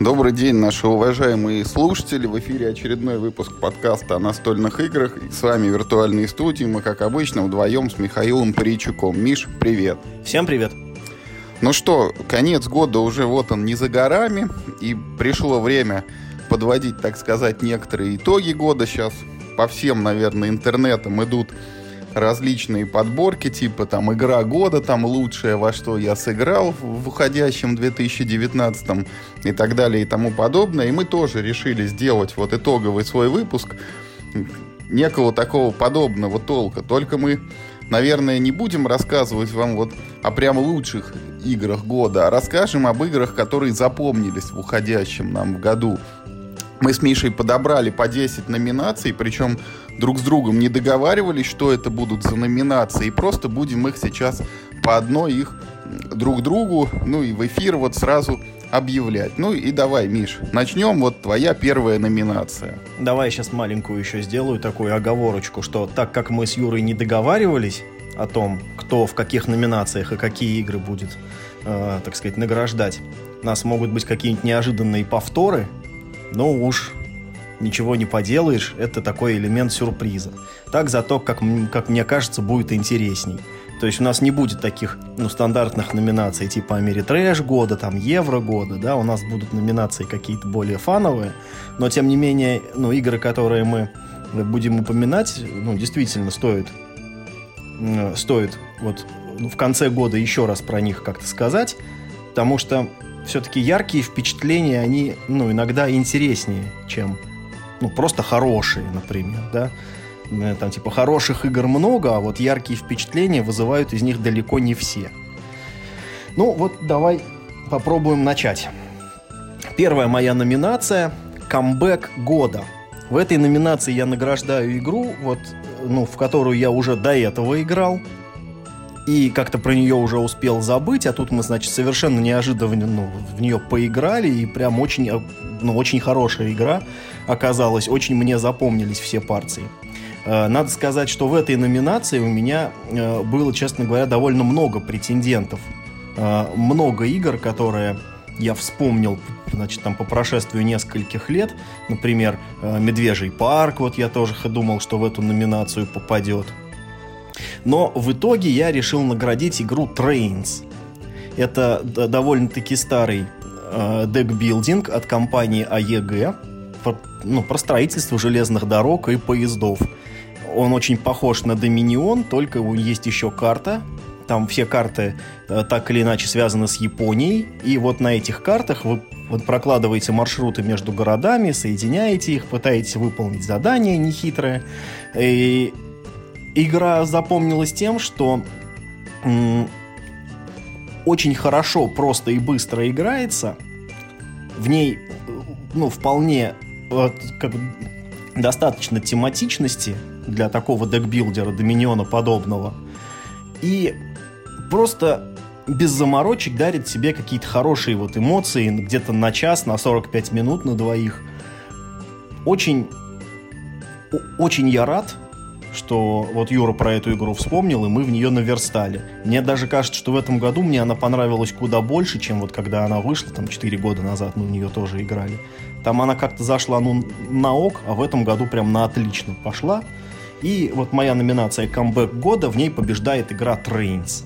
Добрый день, наши уважаемые слушатели. В эфире очередной выпуск подкаста о настольных играх. И с вами виртуальные студии. Мы, как обычно, вдвоем с Михаилом Паричуком. Миш, привет. Всем привет. Ну что, конец года уже вот он не за горами. И пришло время подводить, так сказать, некоторые итоги года. Сейчас по всем, наверное, интернетам идут различные подборки, типа там игра года, там лучшее, во что я сыграл в уходящем 2019 и так далее и тому подобное. И мы тоже решили сделать вот итоговый свой выпуск некого такого подобного толка. Только мы, наверное, не будем рассказывать вам вот о прям лучших играх года, а расскажем об играх, которые запомнились в уходящем нам в году. Мы с Мишей подобрали по 10 номинаций, причем друг с другом не договаривались, что это будут за номинации, и просто будем их сейчас по одной их друг другу, ну и в эфир вот сразу объявлять. Ну и давай, Миш, начнем. Вот твоя первая номинация. Давай я сейчас маленькую еще сделаю такую оговорочку, что так как мы с Юрой не договаривались о том, кто в каких номинациях и какие игры будет, э, так сказать, награждать, нас могут быть какие-нибудь неожиданные повторы, но уж ничего не поделаешь, это такой элемент сюрприза. Так зато, как, как мне кажется, будет интересней. То есть у нас не будет таких ну, стандартных номинаций типа Америтрэш года, там Евро года, да, у нас будут номинации какие-то более фановые, но тем не менее, ну, игры, которые мы будем упоминать, ну, действительно стоит, стоит вот ну, в конце года еще раз про них как-то сказать, потому что все-таки яркие впечатления, они, ну, иногда интереснее, чем ну, просто хорошие, например, да. Э, там, типа, хороших игр много, а вот яркие впечатления вызывают из них далеко не все. Ну, вот давай попробуем начать. Первая моя номинация – камбэк года. В этой номинации я награждаю игру, вот, ну, в которую я уже до этого играл, и как-то про нее уже успел забыть, а тут мы, значит, совершенно неожиданно ну, в нее поиграли, и прям очень, э, ну, очень хорошая игра оказалась, очень мне запомнились все партии. Э, надо сказать, что в этой номинации у меня э, было, честно говоря, довольно много претендентов. Много игр, которые я вспомнил, значит, там по прошествию нескольких лет, например, «Медвежий парк», вот я тоже думал, что в эту номинацию попадет. Но в итоге я решил наградить игру Trains. Это довольно-таки старый э, декбилдинг от компании AEG про, ну, про строительство железных дорог и поездов. Он очень похож на Доминион, только есть еще карта. Там все карты э, так или иначе связаны с Японией. И вот на этих картах вы вот прокладываете маршруты между городами, соединяете их, пытаетесь выполнить задание нехитрое. И игра запомнилась тем, что очень хорошо, просто и быстро играется. В ней, ну, вполне как, достаточно тематичности для такого декбилдера, доминиона подобного. И просто без заморочек дарит себе какие-то хорошие вот эмоции где-то на час, на 45 минут на двоих. Очень, очень я рад, что вот Юра про эту игру вспомнил, и мы в нее наверстали. Мне даже кажется, что в этом году мне она понравилась куда больше, чем вот когда она вышла, там, 4 года назад мы в нее тоже играли. Там она как-то зашла, ну, на ок, а в этом году прям на отлично пошла. И вот моя номинация «Камбэк года», в ней побеждает игра Trains.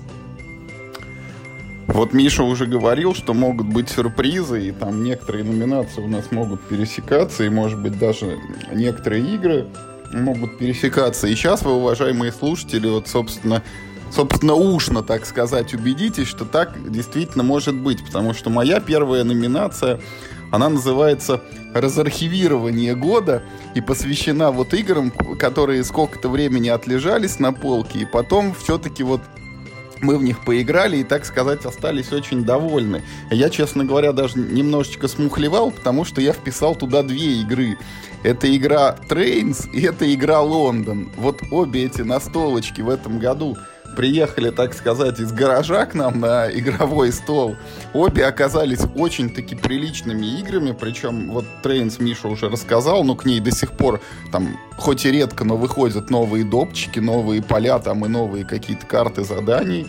Вот Миша уже говорил, что могут быть сюрпризы, и там некоторые номинации у нас могут пересекаться, и, может быть, даже некоторые игры могут пересекаться. И сейчас вы, уважаемые слушатели, вот, собственно, собственно, ушно, так сказать, убедитесь, что так действительно может быть. Потому что моя первая номинация, она называется «Разархивирование года» и посвящена вот играм, которые сколько-то времени отлежались на полке, и потом все-таки вот мы в них поиграли и, так сказать, остались очень довольны. Я, честно говоря, даже немножечко смухлевал, потому что я вписал туда две игры. Это игра Trains и это игра Лондон. Вот обе эти настолочки в этом году приехали, так сказать, из гаража к нам на игровой стол. Обе оказались очень-таки приличными играми, причем вот Trains Миша уже рассказал, но к ней до сих пор там, хоть и редко, но выходят новые допчики, новые поля там и новые какие-то карты заданий.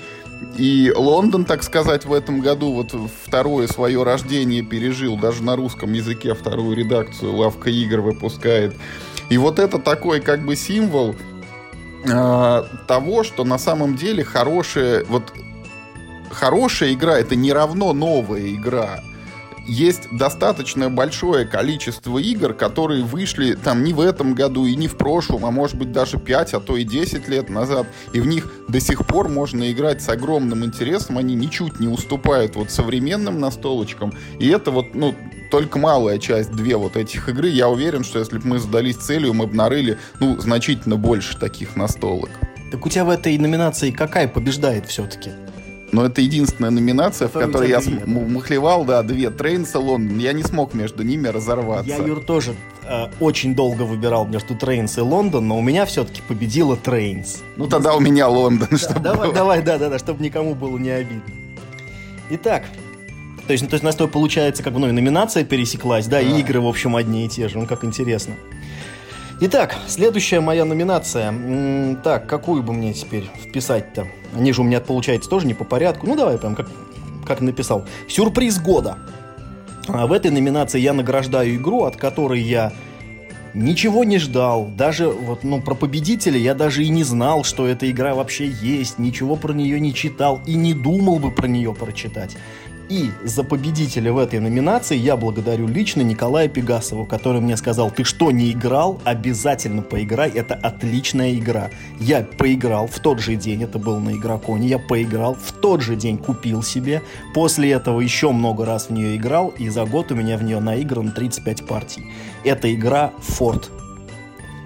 И Лондон, так сказать, в этом году вот второе свое рождение пережил. Даже на русском языке вторую редакцию «Лавка игр» выпускает. И вот это такой как бы символ э, того, что на самом деле хорошая, вот хорошая игра это не равно новая игра есть достаточно большое количество игр, которые вышли там не в этом году и не в прошлом, а может быть даже 5, а то и 10 лет назад, и в них до сих пор можно играть с огромным интересом, они ничуть не уступают вот современным настолочкам, и это вот, ну, только малая часть, две вот этих игры. Я уверен, что если бы мы задались целью, мы бы нарыли, ну, значительно больше таких настолок. Так у тебя в этой номинации какая побеждает все-таки? Но это единственная номинация, в которой я две, да. мухлевал, да, две. Trains и Лондон. Я не смог между ними разорваться. Я, Юр, тоже э, очень долго выбирал между Trains и Лондон, но у меня все-таки победила Trains. Ну тогда у меня Лондон, да, чтобы Давай, было. давай, да, да, да, чтобы никому было не обидно. Итак, то есть, ну, то есть у нас то получается, как бы, ну, и номинация пересеклась, да, да, и игры, в общем, одни и те же. Ну, как интересно. Итак, следующая моя номинация. Так, какую бы мне теперь вписать-то? Они же у меня, получается, тоже не по порядку. Ну, давай прям как, как написал. Сюрприз года. А в этой номинации я награждаю игру, от которой я ничего не ждал. Даже вот, ну, про победителя я даже и не знал, что эта игра вообще есть. Ничего про нее не читал и не думал бы про нее прочитать. И за победителя в этой номинации я благодарю лично Николая Пегасова, который мне сказал, ты что, не играл? Обязательно поиграй, это отличная игра. Я поиграл в тот же день, это был на Игроконе, я поиграл, в тот же день купил себе, после этого еще много раз в нее играл, и за год у меня в нее наиграно 35 партий. Это игра Форт.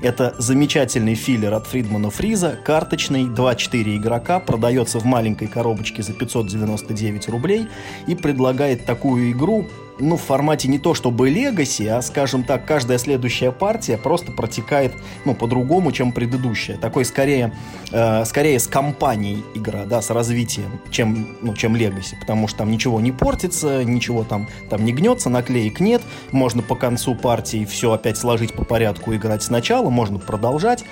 Это замечательный филлер от Фридмана Фриза, карточный, 2-4 игрока, продается в маленькой коробочке за 599 рублей и предлагает такую игру, ну, в формате не то чтобы Legacy, а, скажем так, каждая следующая партия просто протекает, ну, по-другому, чем предыдущая. Такой, скорее, э, скорее с компанией игра, да, с развитием, чем, ну, чем Legacy, потому что там ничего не портится, ничего там, там не гнется, наклеек нет, можно по концу партии все опять сложить по порядку, играть сначала, можно продолжать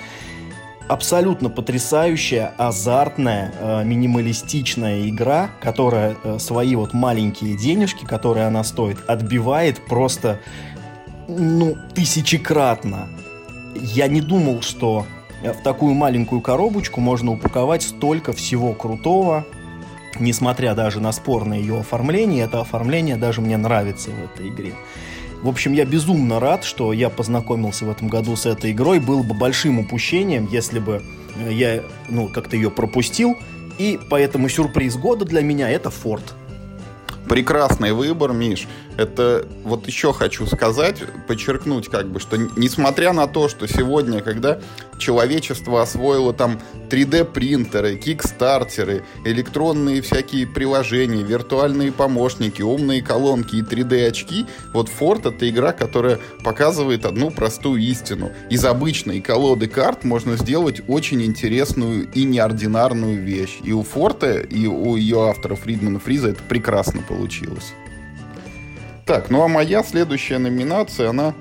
абсолютно потрясающая, азартная, э, минималистичная игра, которая э, свои вот маленькие денежки, которые она стоит, отбивает просто, ну, тысячекратно. Я не думал, что в такую маленькую коробочку можно упаковать столько всего крутого, несмотря даже на спорное ее оформление, это оформление даже мне нравится в этой игре. В общем, я безумно рад, что я познакомился в этом году с этой игрой. Было бы большим упущением, если бы э, я ну, как-то ее пропустил. И поэтому сюрприз года для меня это Форд. Прекрасный выбор, Миш это вот еще хочу сказать, подчеркнуть, как бы, что несмотря на то, что сегодня, когда человечество освоило там 3D-принтеры, кикстартеры, электронные всякие приложения, виртуальные помощники, умные колонки и 3D-очки, вот Ford это игра, которая показывает одну простую истину. Из обычной колоды карт можно сделать очень интересную и неординарную вещь. И у Форта, и у ее автора Фридмана Фриза это прекрасно получилось. Так, ну а моя следующая номинация, она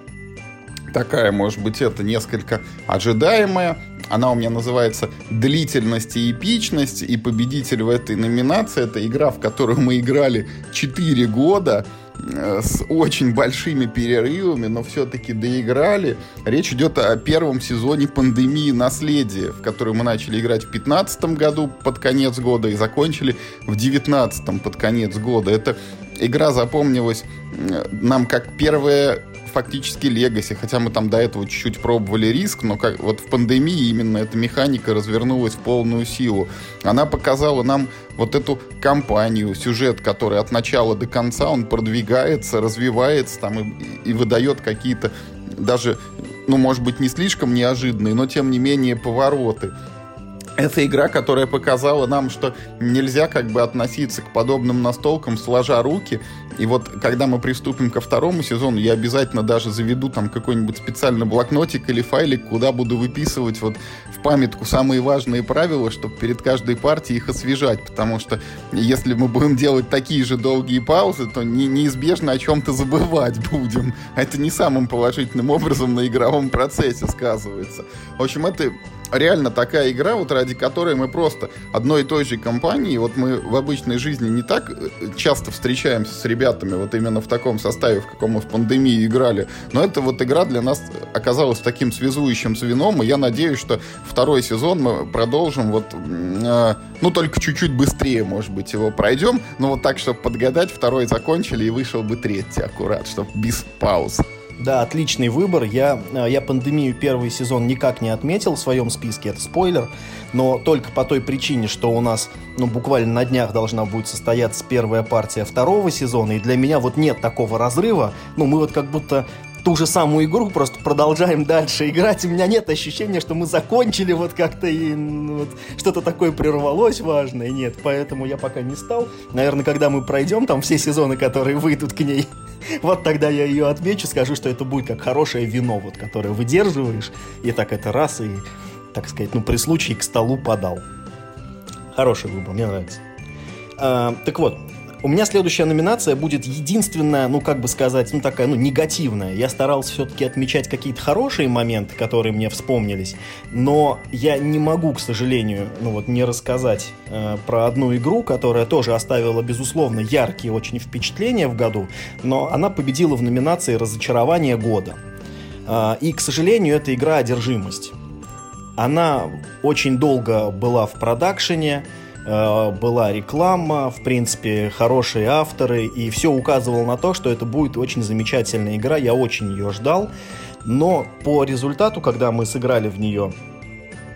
такая, может быть, это несколько ожидаемая. Она у меня называется «Длительность и эпичность», и победитель в этой номинации — это игра, в которую мы играли 4 года, э, с очень большими перерывами, но все-таки доиграли. Речь идет о первом сезоне пандемии наследия, в которую мы начали играть в 2015 году под конец года и закончили в 2019 под конец года. Это игра запомнилась нам как первая фактически Легаси, хотя мы там до этого чуть-чуть пробовали риск, но как вот в пандемии именно эта механика развернулась в полную силу. Она показала нам вот эту кампанию, сюжет, который от начала до конца он продвигается, развивается там и, и выдает какие-то даже, ну, может быть, не слишком неожиданные, но тем не менее повороты это игра, которая показала нам, что нельзя как бы относиться к подобным настолкам, сложа руки. И вот когда мы приступим ко второму сезону, я обязательно даже заведу там какой-нибудь специальный блокнотик или файлик, куда буду выписывать вот в памятку самые важные правила, чтобы перед каждой партией их освежать. Потому что если мы будем делать такие же долгие паузы, то не, неизбежно о чем-то забывать будем. Это не самым положительным образом на игровом процессе сказывается. В общем, это реально такая игра, вот ради которой мы просто одной и той же компании, вот мы в обычной жизни не так э, часто встречаемся с ребятами, вот именно в таком составе, в каком мы в пандемии играли, но эта вот игра для нас оказалась таким связующим звеном, и я надеюсь, что второй сезон мы продолжим вот, э, ну, только чуть-чуть быстрее, может быть, его пройдем, но вот так, чтобы подгадать, второй закончили и вышел бы третий аккурат, чтобы без пауз. Да, отличный выбор. Я, э, я пандемию первый сезон никак не отметил в своем списке, это спойлер, но только по той причине, что у нас ну, буквально на днях должна будет состояться первая партия второго сезона, и для меня вот нет такого разрыва. Ну, мы вот как будто ту же самую игру, просто продолжаем дальше играть. У меня нет ощущения, что мы закончили вот как-то и вот, что-то такое прервалось важное. Нет, поэтому я пока не стал. Наверное, когда мы пройдем там все сезоны, которые выйдут к ней, вот тогда я ее отмечу, скажу, что это будет как хорошее вино, вот, которое выдерживаешь, и так это раз, и, так сказать, ну, при случае к столу подал. Хороший выбор, мне нравится. А, так вот, у меня следующая номинация будет единственная, ну, как бы сказать, ну, такая, ну, негативная. Я старался все-таки отмечать какие-то хорошие моменты, которые мне вспомнились, но я не могу, к сожалению, ну, вот, не рассказать э, про одну игру, которая тоже оставила, безусловно, яркие очень впечатления в году, но она победила в номинации «Разочарование года». Э, и, к сожалению, это игра «Одержимость». Она очень долго была в продакшене, была реклама, в принципе, хорошие авторы, и все указывало на то, что это будет очень замечательная игра, я очень ее ждал, но по результату, когда мы сыграли в нее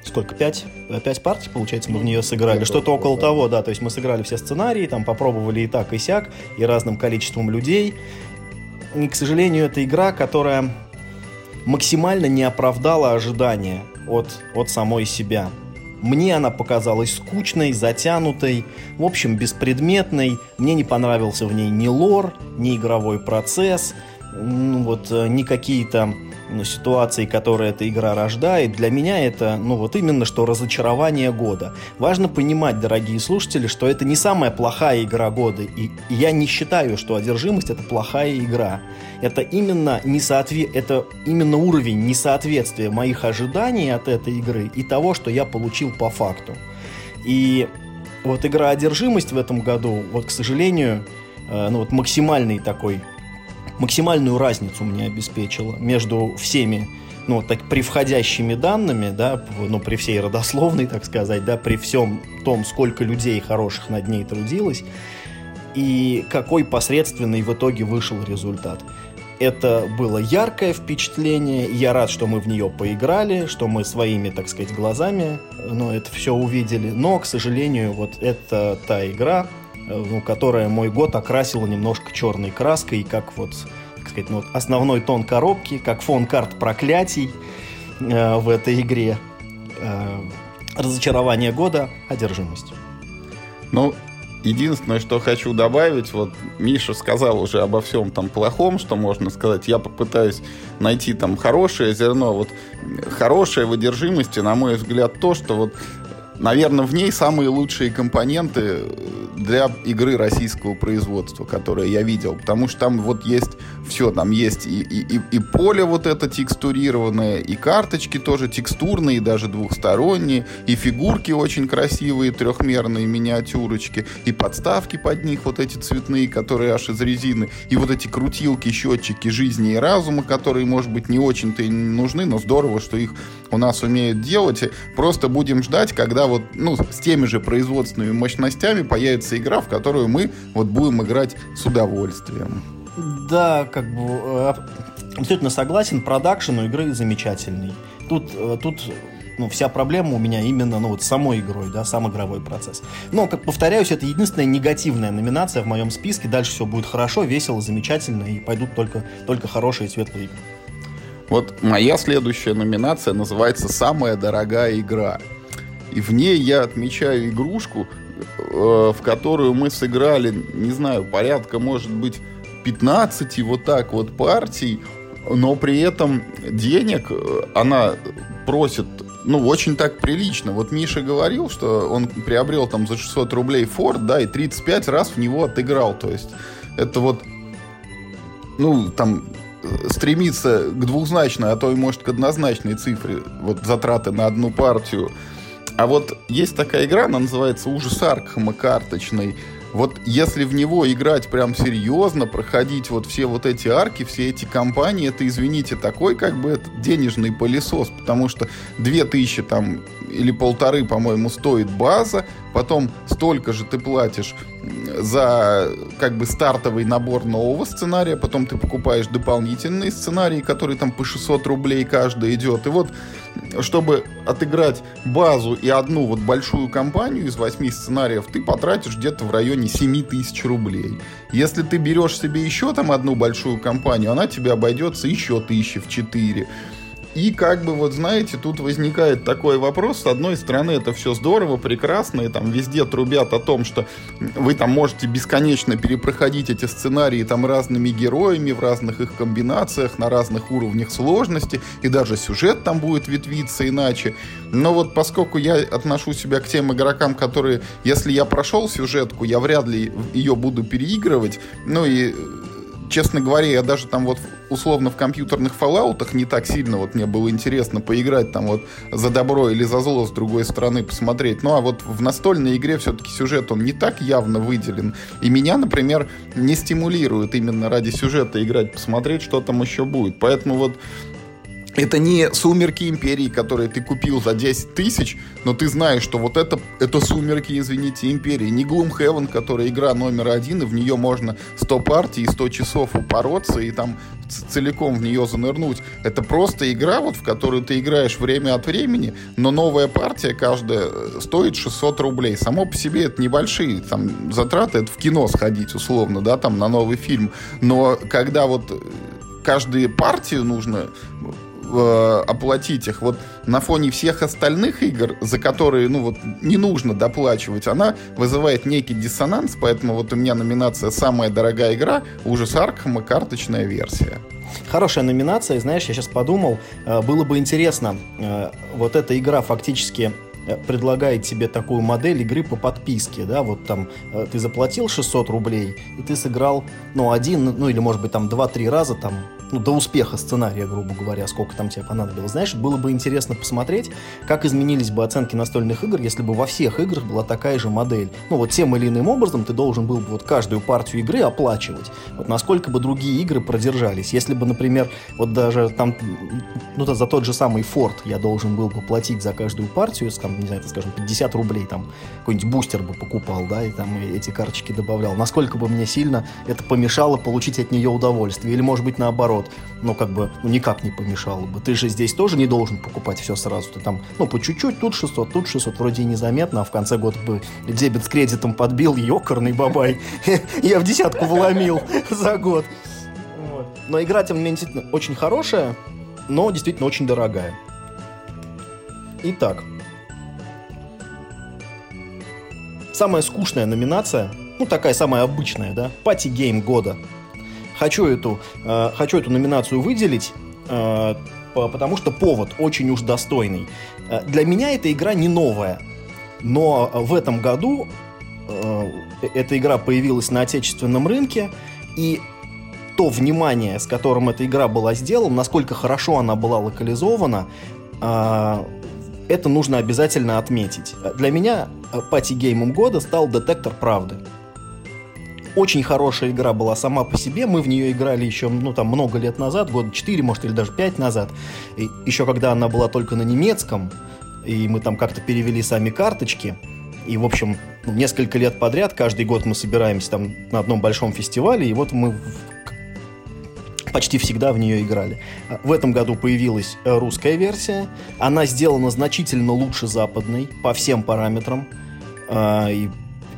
сколько, пять, пять партий, получается, мы в нее сыграли, что-то около того, да, то есть мы сыграли все сценарии, там попробовали и так, и сяк, и разным количеством людей, и, к сожалению, это игра, которая максимально не оправдала ожидания от, от самой себя. Мне она показалась скучной, затянутой, в общем, беспредметной. Мне не понравился в ней ни лор, ни игровой процесс, ну, вот, э, ни какие-то ситуации, которые эта игра рождает, для меня это, ну вот именно что разочарование года. Важно понимать, дорогие слушатели, что это не самая плохая игра года, и я не считаю, что одержимость это плохая игра. Это именно, несоотве... это именно уровень несоответствия моих ожиданий от этой игры и того, что я получил по факту. И вот игра «Одержимость» в этом году, вот, к сожалению, э, ну вот максимальный такой максимальную разницу мне обеспечила между всеми ну, так, при входящими данными, да, ну, при всей родословной, так сказать, да, при всем том, сколько людей хороших над ней трудилось, и какой посредственный в итоге вышел результат. Это было яркое впечатление, я рад, что мы в нее поиграли, что мы своими, так сказать, глазами ну, это все увидели, но, к сожалению, вот это та игра, Э, ну, которая мой год окрасила немножко черной краской, как вот, так сказать, ну, основной тон коробки, как фон карт проклятий э, в этой игре. Э, разочарование года, одержимость. Ну, единственное, что хочу добавить, вот Миша сказал уже обо всем там плохом, что можно сказать. Я попытаюсь найти там хорошее зерно. Вот хорошее в одержимости, на мой взгляд, то, что вот наверное, в ней самые лучшие компоненты для игры российского производства, которые я видел. Потому что там вот есть все. Там есть и, и, и поле вот это текстурированное, и карточки тоже текстурные, даже двухсторонние, и фигурки очень красивые, трехмерные миниатюрочки, и подставки под них вот эти цветные, которые аж из резины, и вот эти крутилки, счетчики жизни и разума, которые, может быть, не очень-то и нужны, но здорово, что их у нас умеют делать. Просто будем ждать, когда вот, ну, с теми же производственными мощностями появится игра, в которую мы вот будем играть с удовольствием. Да, как бы э, абсолютно согласен. Продакшн у игры замечательный. Тут, э, тут ну, вся проблема у меня именно ну, вот самой игрой, да, сам игровой процесс. Но, как повторяюсь, это единственная негативная номинация в моем списке. Дальше все будет хорошо, весело, замечательно, и пойдут только, только хорошие светлые игры. Вот моя следующая номинация называется «Самая дорогая игра». И в ней я отмечаю игрушку, э, в которую мы сыграли, не знаю, порядка, может быть, 15 вот так вот партий, но при этом денег э, она просит, ну, очень так прилично. Вот Миша говорил, что он приобрел там за 600 рублей Форд, да, и 35 раз в него отыграл. То есть это вот, ну, там стремиться к двухзначной, а то и может к однозначной цифре, вот затраты на одну партию. А вот есть такая игра, она называется «Ужас Аркхема» карточный. Вот если в него играть прям серьезно, проходить вот все вот эти арки, все эти компании, это, извините, такой как бы это денежный пылесос, потому что 2000 там или полторы, по-моему, стоит база, потом столько же ты платишь за как бы стартовый набор нового сценария, потом ты покупаешь дополнительные сценарии, которые там по 600 рублей каждый идет. И вот, чтобы отыграть базу и одну вот большую компанию из 8 сценариев, ты потратишь где-то в районе 7 тысяч рублей. Если ты берешь себе еще там одну большую компанию, она тебе обойдется еще тысячи в 4. И как бы вот знаете, тут возникает такой вопрос. С одной стороны, это все здорово, прекрасно, и там везде трубят о том, что вы там можете бесконечно перепроходить эти сценарии там разными героями, в разных их комбинациях, на разных уровнях сложности, и даже сюжет там будет ветвиться иначе. Но вот поскольку я отношу себя к тем игрокам, которые, если я прошел сюжетку, я вряд ли ее буду переигрывать, ну и честно говоря, я даже там вот условно в компьютерных фоллаутах не так сильно вот мне было интересно поиграть там вот за добро или за зло с другой стороны посмотреть. Ну а вот в настольной игре все-таки сюжет он не так явно выделен. И меня, например, не стимулирует именно ради сюжета играть, посмотреть, что там еще будет. Поэтому вот это не «Сумерки Империи», которые ты купил за 10 тысяч, но ты знаешь, что вот это, это «Сумерки», извините, Империи. Не Gloomhaven, которая игра номер один, и в нее можно 100 партий и 100 часов упороться и там целиком в нее занырнуть. Это просто игра, вот, в которую ты играешь время от времени, но новая партия каждая э, стоит 600 рублей. Само по себе это небольшие там, затраты, это в кино сходить условно, да, там на новый фильм. Но когда вот э, каждую партию нужно э, оплатить их вот на фоне всех остальных игр, за которые, ну вот, не нужно доплачивать, она вызывает некий диссонанс, поэтому вот у меня номинация «Самая дорогая игра» ужас Аркхема карточная версия. Хорошая номинация, знаешь, я сейчас подумал, э, было бы интересно, э, вот эта игра фактически предлагает тебе такую модель игры по подписке, да, вот там ты заплатил 600 рублей, и ты сыграл, ну, один, ну, или, может быть, там, два-три раза, там, ну, до успеха сценария, грубо говоря, сколько там тебе понадобилось. Знаешь, было бы интересно посмотреть, как изменились бы оценки настольных игр, если бы во всех играх была такая же модель. Ну, вот тем или иным образом ты должен был бы вот каждую партию игры оплачивать. Вот насколько бы другие игры продержались. Если бы, например, вот даже там, ну, то за тот же самый Ford я должен был бы платить за каждую партию, там, не знаю, это, скажем, 50 рублей, там, какой-нибудь бустер бы покупал, да, и там эти карточки добавлял. Насколько бы мне сильно это помешало получить от нее удовольствие. Или, может быть, наоборот, наоборот, ну, как бы, ну, никак не помешало бы. Ты же здесь тоже не должен покупать все сразу. Ты там, ну, по чуть-чуть, тут 600, тут 600, вроде и незаметно, а в конце года бы дебет с кредитом подбил, ёкарный бабай. Я в десятку вломил за год. Но игра, тем не менее, действительно очень хорошая, но действительно очень дорогая. Итак, самая скучная номинация, ну такая самая обычная, да, пати гейм года – хочу эту, э, хочу эту номинацию выделить, э, потому что повод очень уж достойный. Э, для меня эта игра не новая, но в этом году э, эта игра появилась на отечественном рынке, и то внимание, с которым эта игра была сделана, насколько хорошо она была локализована, э, это нужно обязательно отметить. Для меня пати-геймом года стал «Детектор правды». Очень хорошая игра была сама по себе. Мы в нее играли еще, ну, там, много лет назад, года 4, может, или даже 5 назад. И еще когда она была только на немецком, и мы там как-то перевели сами карточки. И, в общем, ну, несколько лет подряд, каждый год мы собираемся там на одном большом фестивале, и вот мы почти всегда в нее играли. В этом году появилась русская версия. Она сделана значительно лучше западной по всем параметрам. А, и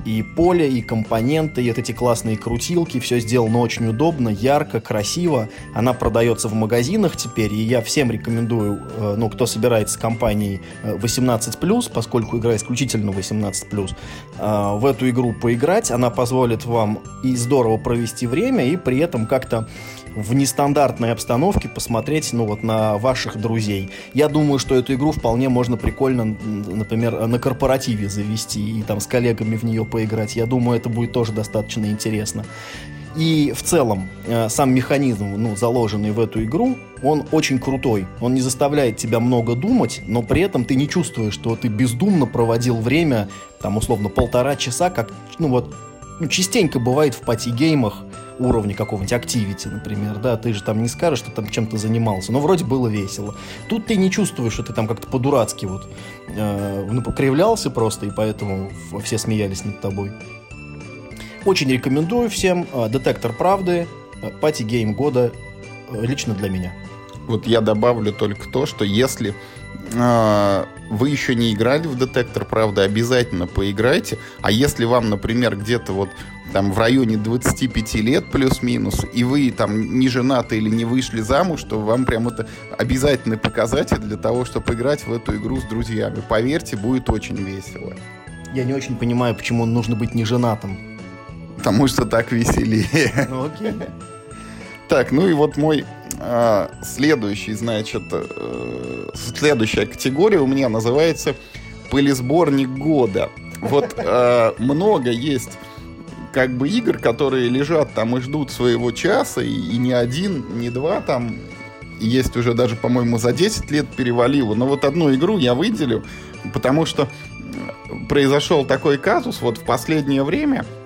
и поле, и компоненты, и вот эти классные крутилки. Все сделано очень удобно, ярко, красиво. Она продается в магазинах теперь, и я всем рекомендую, э, ну, кто собирается с компанией 18+, э, поскольку игра исключительно 18+, э, в эту игру поиграть. Она позволит вам и здорово провести время, и при этом как-то в нестандартной обстановке посмотреть, ну, вот на ваших друзей. Я думаю, что эту игру вполне можно прикольно, например, на корпоративе завести и там с коллегами в нее поиграть. Я думаю, это будет тоже достаточно интересно. И в целом э, сам механизм, ну, заложенный в эту игру, он очень крутой. Он не заставляет тебя много думать, но при этом ты не чувствуешь, что ты бездумно проводил время, там, условно, полтора часа, как, ну, вот, ну, частенько бывает в пати-геймах уровня какого-нибудь Activity, например, да, ты же там не скажешь, что там чем-то занимался, но вроде было весело. Тут ты не чувствуешь, что ты там как-то по-дурацки вот э, ну, покривлялся просто, и поэтому все смеялись над тобой. Очень рекомендую всем. Э, Детектор правды, party-game года э, лично для меня. Вот я добавлю только то, что если э, вы еще не играли в детектор правды, обязательно поиграйте. А если вам, например, где-то вот там в районе 25 лет плюс-минус, и вы там не женаты или не вышли замуж, то вам прям это обязательный показатель для того, чтобы играть в эту игру с друзьями. Поверьте, будет очень весело. Я не очень понимаю, почему нужно быть не женатым. Потому что так веселее. Ну окей. Так, ну и вот мой а, следующий, значит, э, следующая категория у меня называется пылесборник года. Вот э, много есть как бы игр, которые лежат там и ждут своего часа, и, и не один, не два там, есть уже даже, по-моему, за 10 лет перевалило. Но вот одну игру я выделю, потому что произошел такой казус вот в последнее время –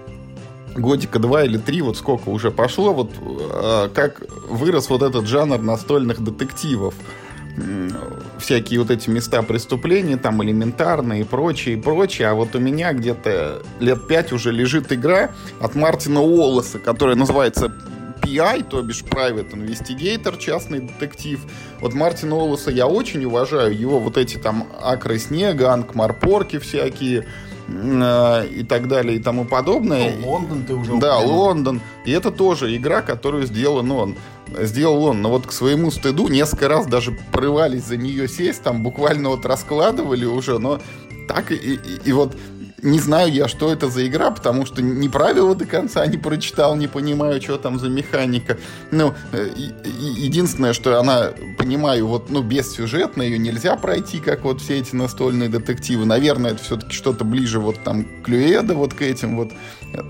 годика два или три, вот сколько уже пошло, вот э, как вырос вот этот жанр настольных детективов. Всякие вот эти места преступления, там элементарные и прочее, и прочее. А вот у меня где-то лет пять уже лежит игра от Мартина Уоллеса, которая называется PI, то бишь Private Investigator, частный детектив. Вот Мартина Уоллеса я очень уважаю. Его вот эти там Акры Снега, Анкмарпорки всякие и так далее и тому подобное. Ну, Лондон ты уже Да, упомянул. Лондон. И это тоже игра, которую сделан он. Сделал он, но вот к своему стыду несколько раз даже прорывались за нее сесть, там буквально вот раскладывали уже, но так и, и, и вот не знаю я, что это за игра, потому что ни правила до конца не прочитал, не понимаю, что там за механика. Ну, э, единственное, что она, понимаю, вот, ну, без сюжетно ее нельзя пройти, как вот все эти настольные детективы. Наверное, это все-таки что-то ближе вот там к Люэда, вот к этим вот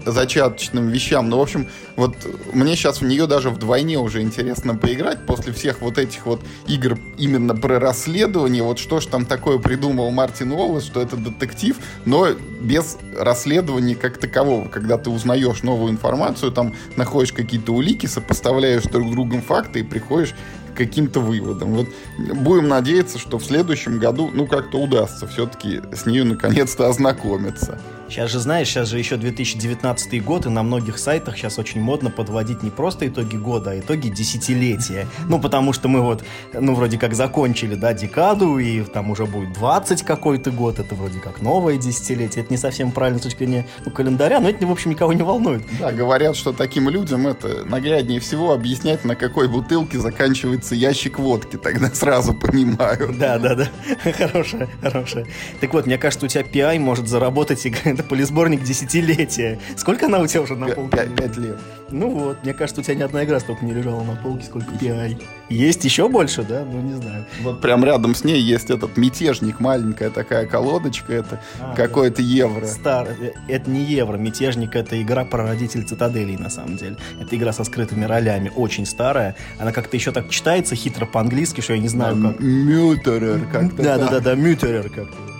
зачаточным вещам. Ну, в общем, вот мне сейчас в нее даже вдвойне уже интересно поиграть после всех вот этих вот игр именно про расследование. Вот что ж там такое придумал Мартин Уоллес, что это детектив, но без расследования как такового. Когда ты узнаешь новую информацию, там находишь какие-то улики, сопоставляешь друг с другом факты и приходишь к каким-то выводам. Вот будем надеяться, что в следующем году, ну, как-то удастся все-таки с ней наконец-то ознакомиться. Сейчас же, знаешь, сейчас же еще 2019 год, и на многих сайтах сейчас очень модно подводить не просто итоги года, а итоги десятилетия. Ну, потому что мы вот, ну, вроде как закончили, да, декаду, и там уже будет 20 какой-то год, это вроде как новое десятилетие. Это не совсем правильно с точки зрения ну, календаря, но это, в общем, никого не волнует. Да, говорят, что таким людям это нагляднее всего объяснять, на какой бутылке заканчивается ящик водки. Тогда сразу понимаю. Да, да, да. Хорошая, хорошая. Так вот, мне кажется, у тебя PI может заработать это полисборник десятилетия. Сколько она у тебя уже на полке? Пять лет. Ну вот, мне кажется, у тебя ни одна игра столько не лежала на полке, сколько PI. Есть еще больше, да? Ну, не знаю. Вот прям рядом с ней есть этот мятежник, маленькая такая колодочка, это а, какое-то да. евро. Стар... Э, это не евро, мятежник — это игра про родителей цитаделей, на самом деле. Это игра со скрытыми ролями, очень старая. Она как-то еще так читается хитро по-английски, что я не знаю, как... Мютерер как-то Да-да-да, мютерер как-то.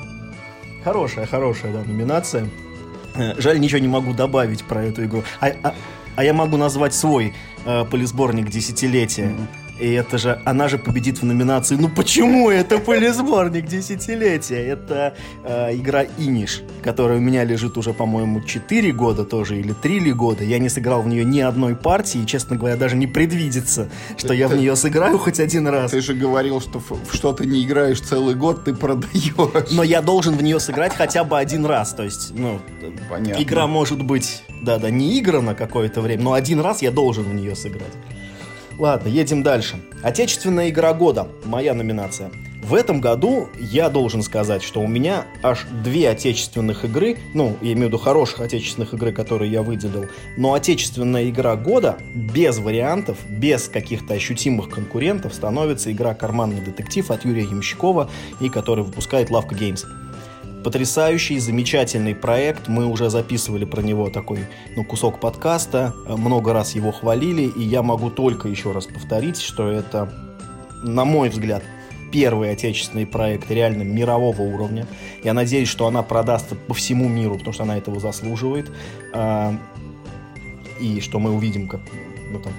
Хорошая, хорошая, да, номинация. Э, жаль, ничего не могу добавить про эту игру. А, а, а я могу назвать свой э, полисборник десятилетия. Mm-hmm. И это же, она же победит в номинации. Ну почему это полисборник десятилетия? Это э, игра Иниш, которая у меня лежит уже, по-моему, 4 года тоже, или 3 ли года. Я не сыграл в нее ни одной партии, и, честно говоря, даже не предвидится, что ты, я в нее сыграю хоть один раз. Ты же говорил, что в что ты не играешь целый год, ты продаешь. Но я должен в нее сыграть хотя бы один раз. То есть, ну, Понятно. игра может быть, да-да, не играна какое-то время, но один раз я должен в нее сыграть. Ладно, едем дальше. Отечественная игра года. Моя номинация. В этом году я должен сказать, что у меня аж две отечественных игры, ну, я имею в виду хороших отечественных игры, которые я выделил, но отечественная игра года без вариантов, без каких-то ощутимых конкурентов становится игра «Карманный детектив» от Юрия Ямщикова и который выпускает Лавка Games. Потрясающий, замечательный проект. Мы уже записывали про него такой ну, кусок подкаста. Много раз его хвалили. И я могу только еще раз повторить, что это, на мой взгляд, первый отечественный проект реально мирового уровня. Я надеюсь, что она продастся по всему миру, потому что она этого заслуживает. А, и что мы увидим, как ну, там,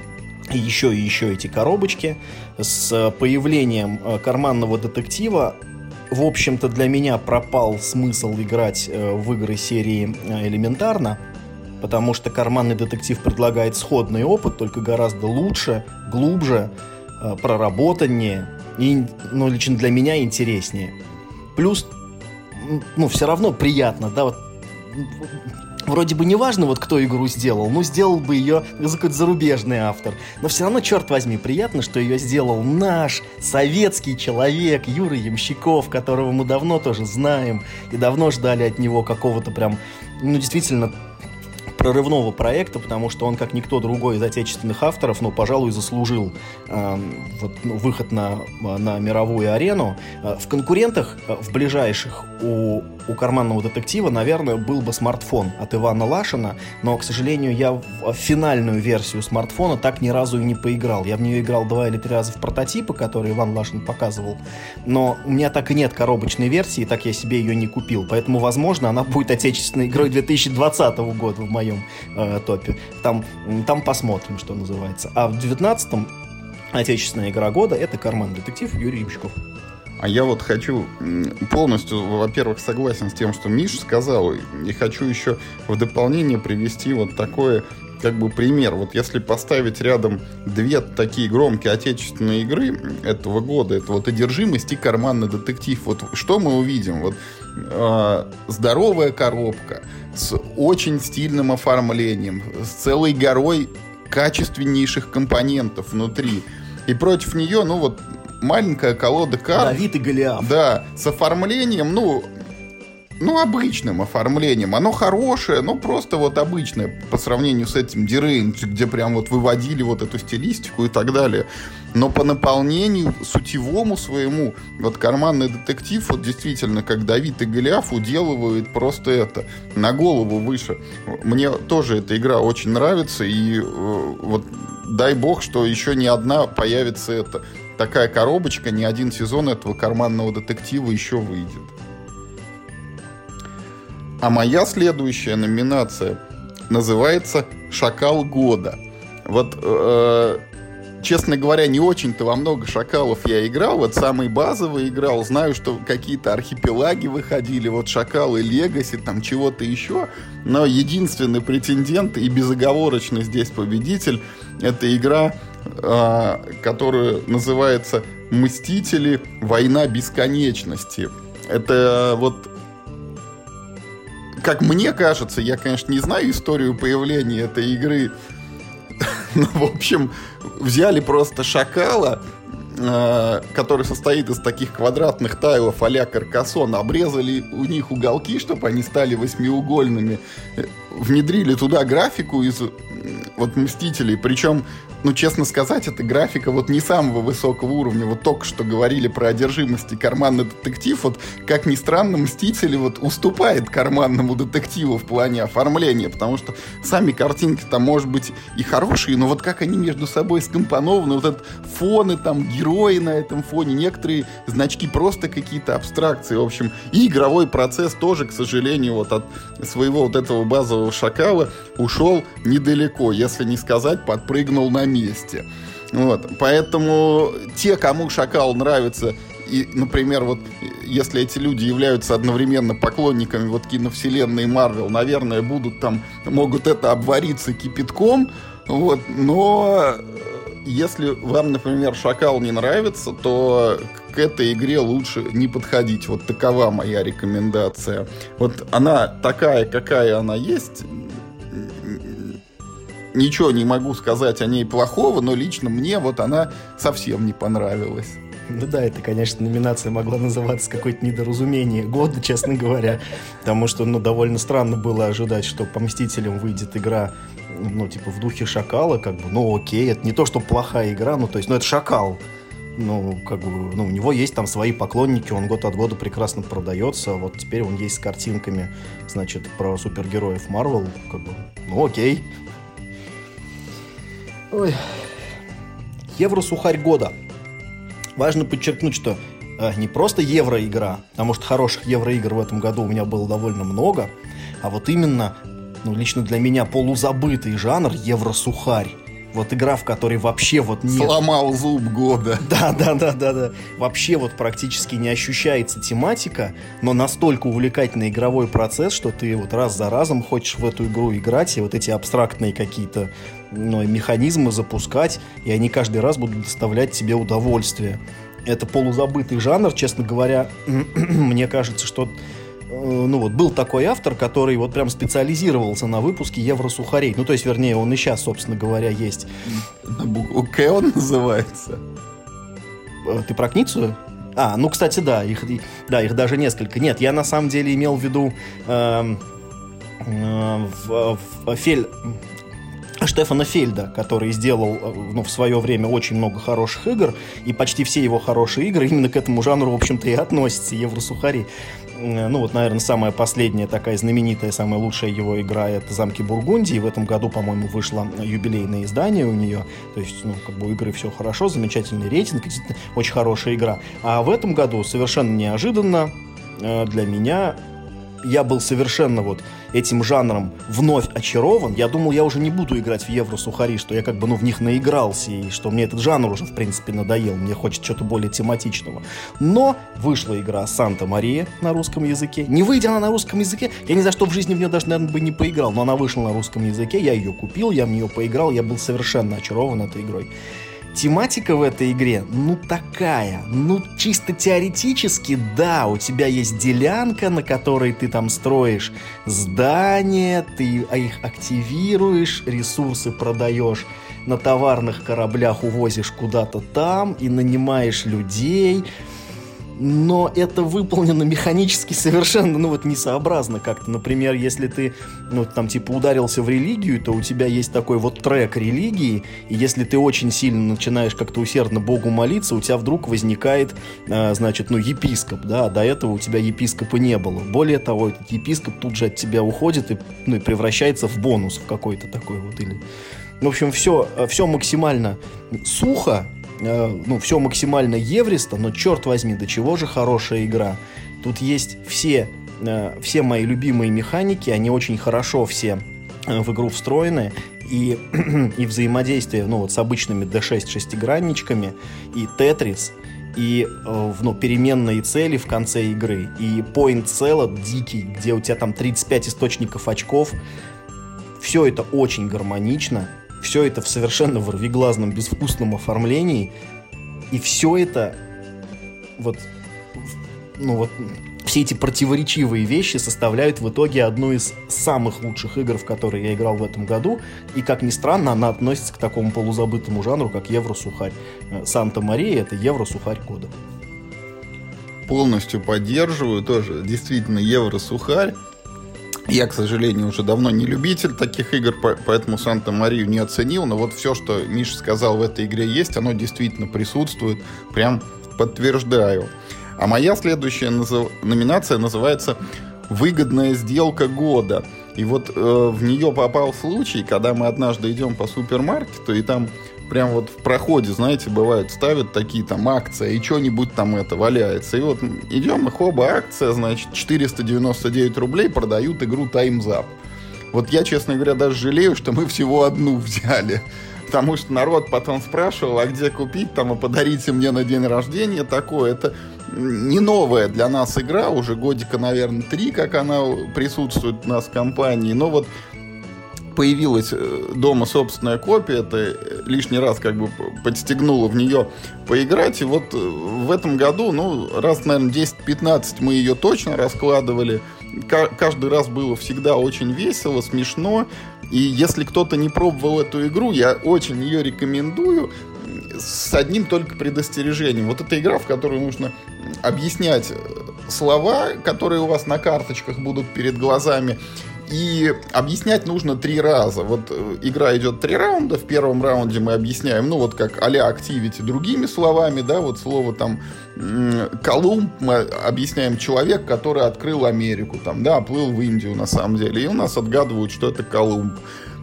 и еще и еще эти коробочки. С появлением э, карманного детектива в общем-то, для меня пропал смысл играть э, в игры серии э, элементарно, потому что карманный детектив предлагает сходный опыт, только гораздо лучше, глубже, проработаннее и, ну, лично для меня интереснее. Плюс, ну, все равно приятно, да, вот Вроде бы не важно, вот кто игру сделал, ну сделал бы ее какой-то зарубежный автор. Но все равно, черт возьми, приятно, что ее сделал наш советский человек Юра Ямщиков, которого мы давно тоже знаем и давно ждали от него какого-то прям, ну действительно прорывного проекта, потому что он, как никто другой из отечественных авторов, ну, пожалуй, заслужил э, вот, ну, выход на, на мировую арену. Э, в конкурентах, э, в ближайших у у карманного детектива, наверное, был бы смартфон от Ивана Лашина, но, к сожалению, я в финальную версию смартфона так ни разу и не поиграл. Я в нее играл два или три раза в прототипы, которые Иван Лашин показывал, но у меня так и нет коробочной версии, так я себе ее не купил. Поэтому, возможно, она будет отечественной игрой 2020 года в моем э, топе. Там, там посмотрим, что называется. А в 2019 отечественная игра года это карманный детектив Юрий Ямщиков. А я вот хочу полностью, во-первых, согласен с тем, что Миш сказал, и хочу еще в дополнение привести вот такое как бы пример. Вот если поставить рядом две такие громкие отечественные игры этого года, это вот «Одержимость» и «Карманный детектив», вот что мы увидим? Вот э, здоровая коробка с очень стильным оформлением, с целой горой качественнейших компонентов внутри. И против нее, ну вот, маленькая колода карт. Давид и Голиаф. Да, с оформлением, ну, ну, обычным оформлением. Оно хорошее, но просто вот обычное по сравнению с этим Deranged, где прям вот выводили вот эту стилистику и так далее. Но по наполнению сутевому своему, вот карманный детектив, вот действительно, как Давид и Голиаф уделывают просто это на голову выше. Мне тоже эта игра очень нравится, и э, вот дай бог, что еще не одна появится это такая коробочка, ни один сезон этого карманного детектива еще выйдет. А моя следующая номинация называется «Шакал года». Вот, э, честно говоря, не очень-то во много шакалов я играл. Вот самый базовый играл. Знаю, что какие-то архипелаги выходили. Вот шакалы Легаси, там чего-то еще. Но единственный претендент и безоговорочно здесь победитель — это игра а, которую называется «Мстители. Война бесконечности». Это вот как мне кажется, я, конечно, не знаю историю появления этой игры, но, в общем, взяли просто шакала, а, который состоит из таких квадратных тайлов а-ля Каркасон, обрезали у них уголки, чтобы они стали восьмиугольными, внедрили туда графику из вот Мстителей, причем ну, честно сказать, эта графика вот не самого высокого уровня. Вот только что говорили про одержимость и карманный детектив. Вот, как ни странно, Мстители вот уступает карманному детективу в плане оформления, потому что сами картинки там, может быть, и хорошие, но вот как они между собой скомпонованы, вот этот фоны, там, герои на этом фоне, некоторые значки просто какие-то абстракции. В общем, и игровой процесс тоже, к сожалению, вот от своего вот этого базового шакала ушел недалеко, если не сказать, подпрыгнул на месте. Вот. Поэтому те, кому шакал нравится, и, например, вот если эти люди являются одновременно поклонниками вот киновселенной Марвел, наверное, будут там, могут это обвариться кипятком, вот, но если вам, например, Шакал не нравится, то к этой игре лучше не подходить. Вот такова моя рекомендация. Вот она такая, какая она есть, ничего не могу сказать о ней плохого, но лично мне вот она совсем не понравилась. Ну да, это, конечно, номинация могла называться какое-то недоразумение года, честно говоря. Потому что, ну, довольно странно было ожидать, что по Мстителям выйдет игра, ну, типа, в духе Шакала, как бы, ну, окей, это не то, что плохая игра, ну, то есть, ну, это Шакал. ну, как бы, ну, у него есть там свои поклонники, он год от года прекрасно продается, вот теперь он есть с картинками, значит, про супергероев Марвел, как бы, ну, окей. Ой. Евро-сухарь года. Важно подчеркнуть, что э, не просто евроигра, потому что хороших евроигр в этом году у меня было довольно много, а вот именно, ну, лично для меня полузабытый жанр евро-сухарь. Вот игра, в которой вообще вот нет... Сломал зуб года. Да, да, да, да, да. Вообще вот практически не ощущается тематика, но настолько увлекательный игровой процесс, что ты вот раз за разом хочешь в эту игру играть, и вот эти абстрактные какие-то ну, механизмы запускать, и они каждый раз будут доставлять тебе удовольствие. Это полузабытый жанр, честно говоря, мне кажется, что Э, ну вот был такой автор, который вот прям специализировался на выпуске евросухарей. Ну, то есть, вернее, он и сейчас, собственно говоря, есть. На букву К он называется. Э, ты про Кницу? А, ну, кстати, да, их, да, их даже несколько. Нет, я на самом деле имел в виду э, э, в, в, Фель... Штефана Фельда, который сделал э, ну, в свое время очень много хороших игр, и почти все его хорошие игры именно к этому жанру, в общем-то, и относятся, евросухари. Ну вот, наверное, самая последняя такая знаменитая, самая лучшая его игра это «Замки Бургундии». В этом году, по-моему, вышло юбилейное издание у нее. То есть, ну, как бы у игры все хорошо, замечательный рейтинг, очень хорошая игра. А в этом году совершенно неожиданно э, для меня я был совершенно вот этим жанром вновь очарован. Я думал, я уже не буду играть в евро-сухари, что я как бы, ну, в них наигрался, и что мне этот жанр уже, в принципе, надоел. Мне хочется что-то более тематичного. Но вышла игра «Санта-Мария» на русском языке. Не выйдя она на русском языке, я ни за что в жизни в нее даже, наверное, бы не поиграл, но она вышла на русском языке, я ее купил, я в нее поиграл, я был совершенно очарован этой игрой тематика в этой игре, ну такая, ну чисто теоретически, да, у тебя есть делянка, на которой ты там строишь здания, ты их активируешь, ресурсы продаешь, на товарных кораблях увозишь куда-то там и нанимаешь людей, но это выполнено механически совершенно, ну вот, несообразно как-то. Например, если ты, ну, там, типа, ударился в религию, то у тебя есть такой вот трек религии, и если ты очень сильно начинаешь как-то усердно Богу молиться, у тебя вдруг возникает, э, значит, ну, епископ, да, до этого у тебя епископа не было. Более того, этот епископ тут же от тебя уходит и, ну, и превращается в бонус в какой-то такой вот, или... В общем, все, все максимально сухо, ну, все максимально евристо, но черт возьми, до чего же хорошая игра. Тут есть все, э, все мои любимые механики, они очень хорошо все э, в игру встроены, и, и взаимодействие ну, вот, с обычными D6 шестигранничками, и Тетрис, и ну, переменные цели в конце игры, и point salad дикий, где у тебя там 35 источников очков. Все это очень гармонично, все это в совершенно ворвиглазном, безвкусном оформлении. И все это вот, ну вот, все эти противоречивые вещи составляют в итоге одну из самых лучших игр, в которые я играл в этом году. И, как ни странно, она относится к такому полузабытому жанру, как Евросухарь. Э, Санта-Мария — это Евросухарь года. Полностью поддерживаю тоже. Действительно, Евросухарь я, к сожалению, уже давно не любитель таких игр, поэтому Санта-Марию не оценил. Но вот все, что Миша сказал в этой игре есть, оно действительно присутствует. Прям подтверждаю. А моя следующая назов... номинация называется «Выгодная сделка года». И вот э, в нее попал случай, когда мы однажды идем по супермаркету, и там прям вот в проходе, знаете, бывают, ставят такие там акции, и что-нибудь там это валяется. И вот идем, и хоба, акция, значит, 499 рублей продают игру Time's Up. Вот я, честно говоря, даже жалею, что мы всего одну взяли. Потому что народ потом спрашивал, а где купить там, и подарите мне на день рождения такое. Это не новая для нас игра, уже годика, наверное, три, как она присутствует у нас в компании. Но вот появилась э, дома собственная копия, это э, лишний раз как бы подстегнуло в нее поиграть. И вот э, в этом году, ну, раз, наверное, 10-15 мы ее точно раскладывали. Каждый раз было всегда очень весело, смешно. И если кто-то не пробовал эту игру, я очень ее рекомендую с одним только предостережением. Вот эта игра, в которой нужно объяснять слова, которые у вас на карточках будут перед глазами, И объяснять нужно три раза. Вот э, игра идет три раунда. В первом раунде мы объясняем, ну вот как а-ля Activity другими словами, да, вот слово там Колумб мы объясняем человек, который открыл Америку, там, да, плыл в Индию на самом деле. И у нас отгадывают, что это Колумб.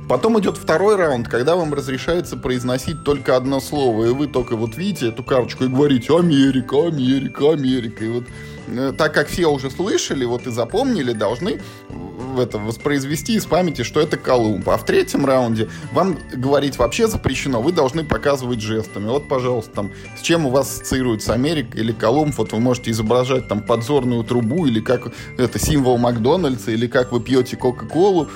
Потом идет второй раунд, когда вам разрешается произносить только одно слово, и вы только вот видите эту карточку и говорите «Америка, Америка, Америка». И вот э, так как все уже слышали, вот и запомнили, должны в это воспроизвести из памяти, что это Колумб. А в третьем раунде вам говорить вообще запрещено, вы должны показывать жестами. Вот, пожалуйста, там, с чем у вас ассоциируется Америка или Колумб, вот вы можете изображать там подзорную трубу или как это символ Макдональдса, или как вы пьете Кока-Колу,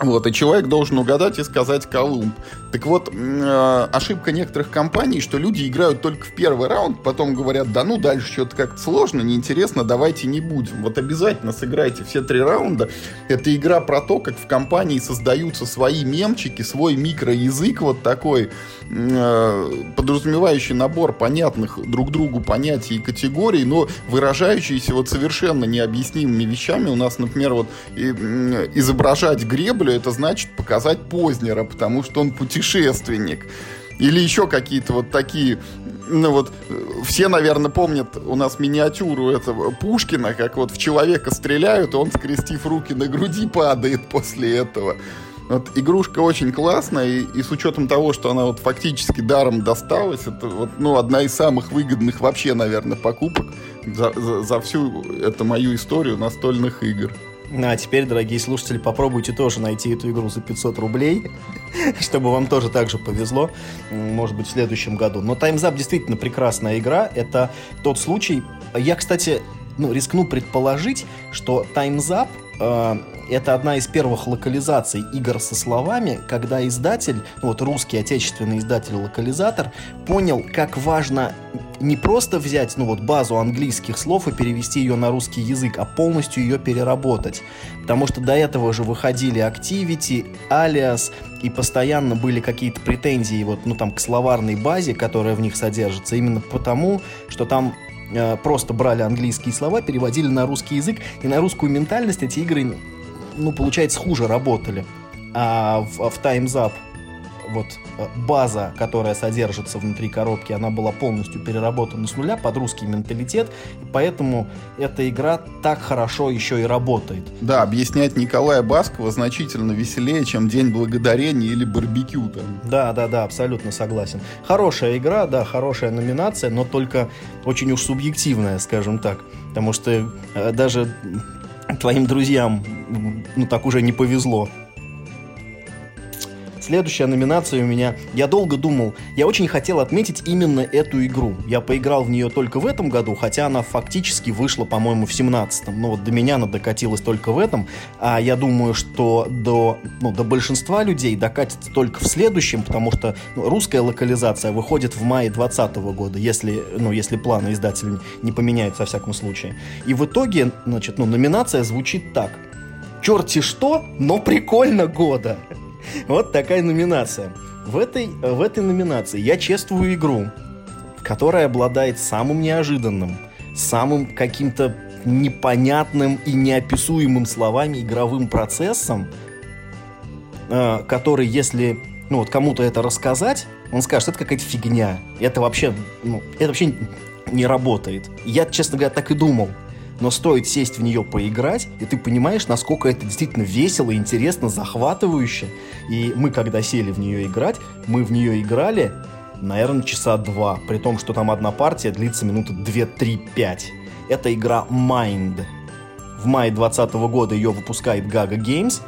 вот, и человек должен угадать и сказать Колумб. Так вот, э, ошибка некоторых компаний, что люди играют только в первый раунд, потом говорят, да ну дальше что-то как-то сложно, неинтересно, давайте не будем. Вот обязательно сыграйте все три раунда. Это игра про то, как в компании создаются свои мемчики, свой микроязык вот такой, э, подразумевающий набор понятных друг другу понятий и категорий, но выражающиеся вот совершенно необъяснимыми вещами. У нас, например, вот изображать греблю, это значит показать Познера, потому что он пути путешественник. Или еще какие-то вот такие ну вот все, наверное, помнят у нас миниатюру этого Пушкина, как вот в человека стреляют, он, скрестив руки на груди, падает после этого. Вот игрушка очень классная, и, и с учетом того, что она вот фактически даром досталась, это вот, ну, одна из самых выгодных вообще, наверное, покупок за, за, за всю эту мою историю настольных игр. А теперь, дорогие слушатели, попробуйте тоже найти эту игру за 500 рублей, чтобы вам тоже так же повезло, может быть, в следующем году. Но Time's Up действительно прекрасная игра. Это тот случай... Я, кстати, ну, рискну предположить, что Time's Up э, это одна из первых локализаций игр со словами, когда издатель, ну, вот русский отечественный издатель-локализатор, понял, как важно не просто взять, ну вот, базу английских слов и перевести ее на русский язык, а полностью ее переработать. Потому что до этого же выходили Activity, Alias, и постоянно были какие-то претензии вот, ну, там, к словарной базе, которая в них содержится, именно потому, что там э, просто брали английские слова, переводили на русский язык, и на русскую ментальность эти игры, ну, получается, хуже работали. А в, в Time's Up вот э, база, которая содержится внутри коробки, она была полностью переработана с нуля под русский менталитет, и поэтому эта игра так хорошо еще и работает. Да, объяснять Николая Баскова значительно веселее, чем День Благодарения или Барбекю. Там. Да, да, да, абсолютно согласен. Хорошая игра, да, хорошая номинация, но только очень уж субъективная, скажем так. Потому что э, даже твоим друзьям ну так уже не повезло Следующая номинация у меня. Я долго думал, я очень хотел отметить именно эту игру. Я поиграл в нее только в этом году, хотя она фактически вышла, по-моему, в 17-м. Но вот до меня она докатилась только в этом. А я думаю, что до, ну, до большинства людей докатится только в следующем, потому что ну, русская локализация выходит в мае 2020 года, если, ну, если планы издателя не поменяются во всяком случае. И в итоге, значит, ну, номинация звучит так. Черти что, но прикольно года. Вот такая номинация. В этой, в этой номинации я чествую игру, которая обладает самым неожиданным, самым каким-то непонятным и неописуемым словами игровым процессом, э, который, если ну вот кому-то это рассказать, он скажет, это какая-то фигня. Это вообще, ну, это вообще не работает. Я, честно говоря, так и думал но стоит сесть в нее поиграть, и ты понимаешь, насколько это действительно весело, интересно, захватывающе. И мы, когда сели в нее играть, мы в нее играли, наверное, часа два, при том, что там одна партия длится минуты 2, 3, 5. Это игра Mind. В мае 2020 года ее выпускает Gaga Games,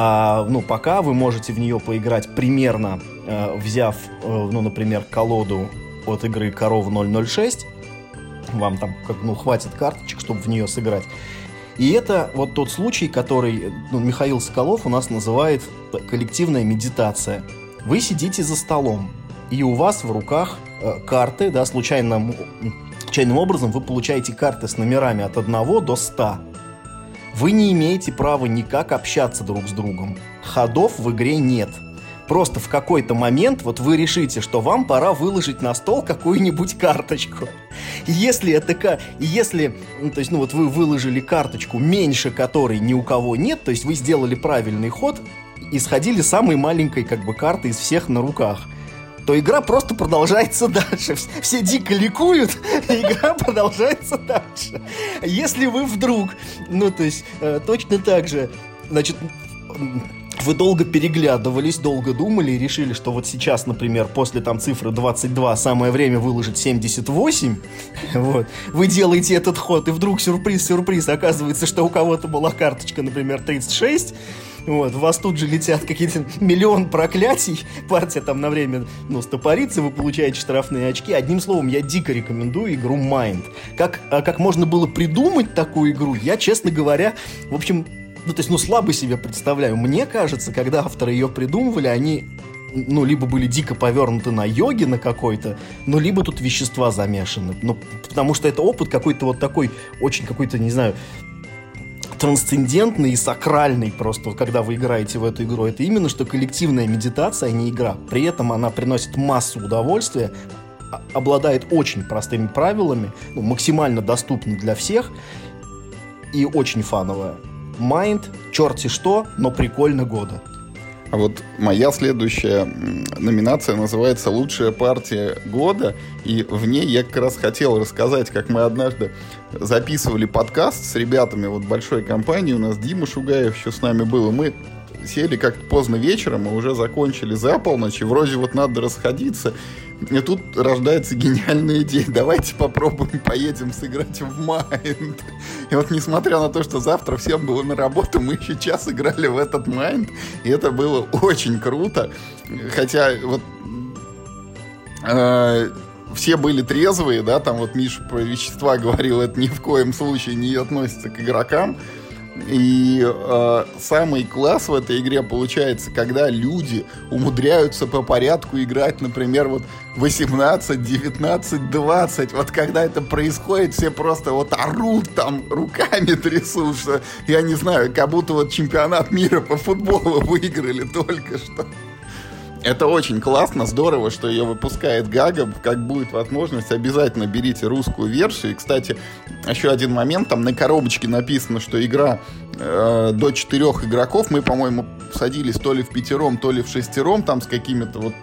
а, ну, пока вы можете в нее поиграть примерно, э, взяв, э, ну, например, колоду от игры Корова 006, вам там как, ну, хватит карточек, чтобы в нее сыграть. И это вот тот случай, который ну, Михаил Соколов у нас называет коллективная медитация. Вы сидите за столом, и у вас в руках э, карты, да, случайным, случайным образом вы получаете карты с номерами от 1 до 100. Вы не имеете права никак общаться друг с другом. Ходов в игре нет. Просто в какой-то момент вот вы решите, что вам пора выложить на стол какую-нибудь карточку. И если это если, ну, то есть, ну вот вы выложили карточку меньше которой ни у кого нет, то есть вы сделали правильный ход и сходили самой маленькой как бы карты из всех на руках то игра просто продолжается дальше. Все дико ликуют, и игра продолжается дальше. Если вы вдруг, ну, то есть, э, точно так же, значит, вы долго переглядывались, долго думали и решили, что вот сейчас, например, после там цифры 22 самое время выложить 78, вот, вы делаете этот ход, и вдруг сюрприз-сюрприз, оказывается, что у кого-то была карточка, например, 36, вот, у вас тут же летят какие-то миллион проклятий, партия там на время, ну, стопорится, вы получаете штрафные очки. Одним словом, я дико рекомендую игру Mind. Как, а как можно было придумать такую игру, я, честно говоря, в общем, ну, то есть, ну, слабо себе представляю. Мне кажется, когда авторы ее придумывали, они ну, либо были дико повернуты на йоге на какой-то, ну, либо тут вещества замешаны. Ну, потому что это опыт какой-то вот такой, очень какой-то, не знаю, трансцендентный и сакральный просто, когда вы играете в эту игру. Это именно что коллективная медитация, а не игра. При этом она приносит массу удовольствия, а, обладает очень простыми правилами, ну, максимально доступна для всех и очень фановая. Mind, черти что, но прикольно года. А вот моя следующая номинация называется «Лучшая партия года», и в ней я как раз хотел рассказать, как мы однажды записывали подкаст с ребятами вот большой компании, у нас Дима Шугаев еще с нами был, и мы сели как-то поздно вечером, мы уже закончили за полночь, и вроде вот надо расходиться, и тут рождается гениальная идея. Давайте попробуем, поедем сыграть в Майнд. И вот несмотря на то, что завтра всем было на работу, мы еще час играли в этот Майнд. И это было очень круто. Хотя вот э, все были трезвые, да, там вот Миша про вещества говорил, это ни в коем случае не относится к игрокам. И э, самый класс в этой игре получается, когда люди умудряются по порядку играть, например, вот 18, 19, 20. Вот когда это происходит, все просто вот орут там, руками трясут, что, я не знаю, как будто вот чемпионат мира по футболу выиграли только что. Это очень классно, здорово, что ее выпускает Гага. Как будет возможность, обязательно берите русскую версию. И, кстати, еще один момент. Там на коробочке написано, что игра э, до четырех игроков. Мы, по-моему, садились то ли в пятером, то ли в шестером, там с какими-то вот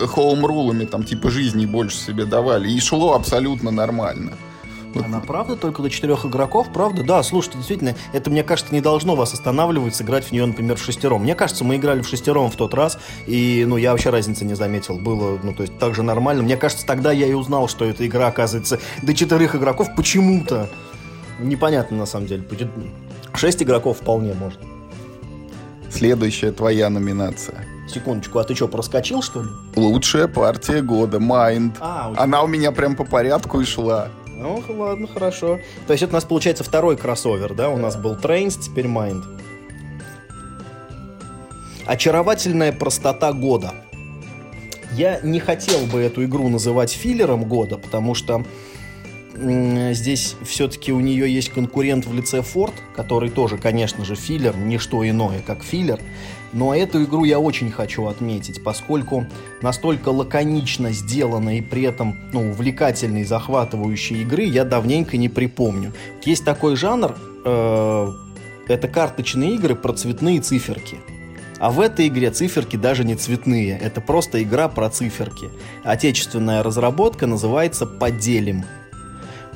хоум-рулами, там типа жизни больше себе давали. И шло абсолютно нормально. Она правда только до четырех игроков, правда? Да, слушайте, действительно, это, мне кажется, не должно вас останавливать сыграть в нее, например, в шестером. Мне кажется, мы играли в шестером в тот раз, и, ну, я вообще разницы не заметил. Было, ну, то есть, так же нормально. Мне кажется, тогда я и узнал, что эта игра, оказывается, до четырех игроков почему-то. Непонятно, на самом деле. Шесть игроков вполне можно. Следующая твоя номинация. Секундочку, а ты что, проскочил, что ли? Лучшая партия года, Mind. А, Она у меня прям по порядку и шла. Ну, ладно, хорошо. То есть это у нас получается второй кроссовер, да? У нас был Trains, теперь Mind. Очаровательная простота года. Я не хотел бы эту игру называть филлером года, потому что здесь все-таки у нее есть конкурент в лице Ford, который тоже, конечно же, филлер, не что иное, как филлер. Но эту игру я очень хочу отметить, поскольку настолько лаконично сделанной и при этом ну, увлекательной, захватывающей игры я давненько не припомню. Есть такой жанр, э, это карточные игры про цветные циферки. А в этой игре циферки даже не цветные, это просто игра про циферки. Отечественная разработка называется «Поделим».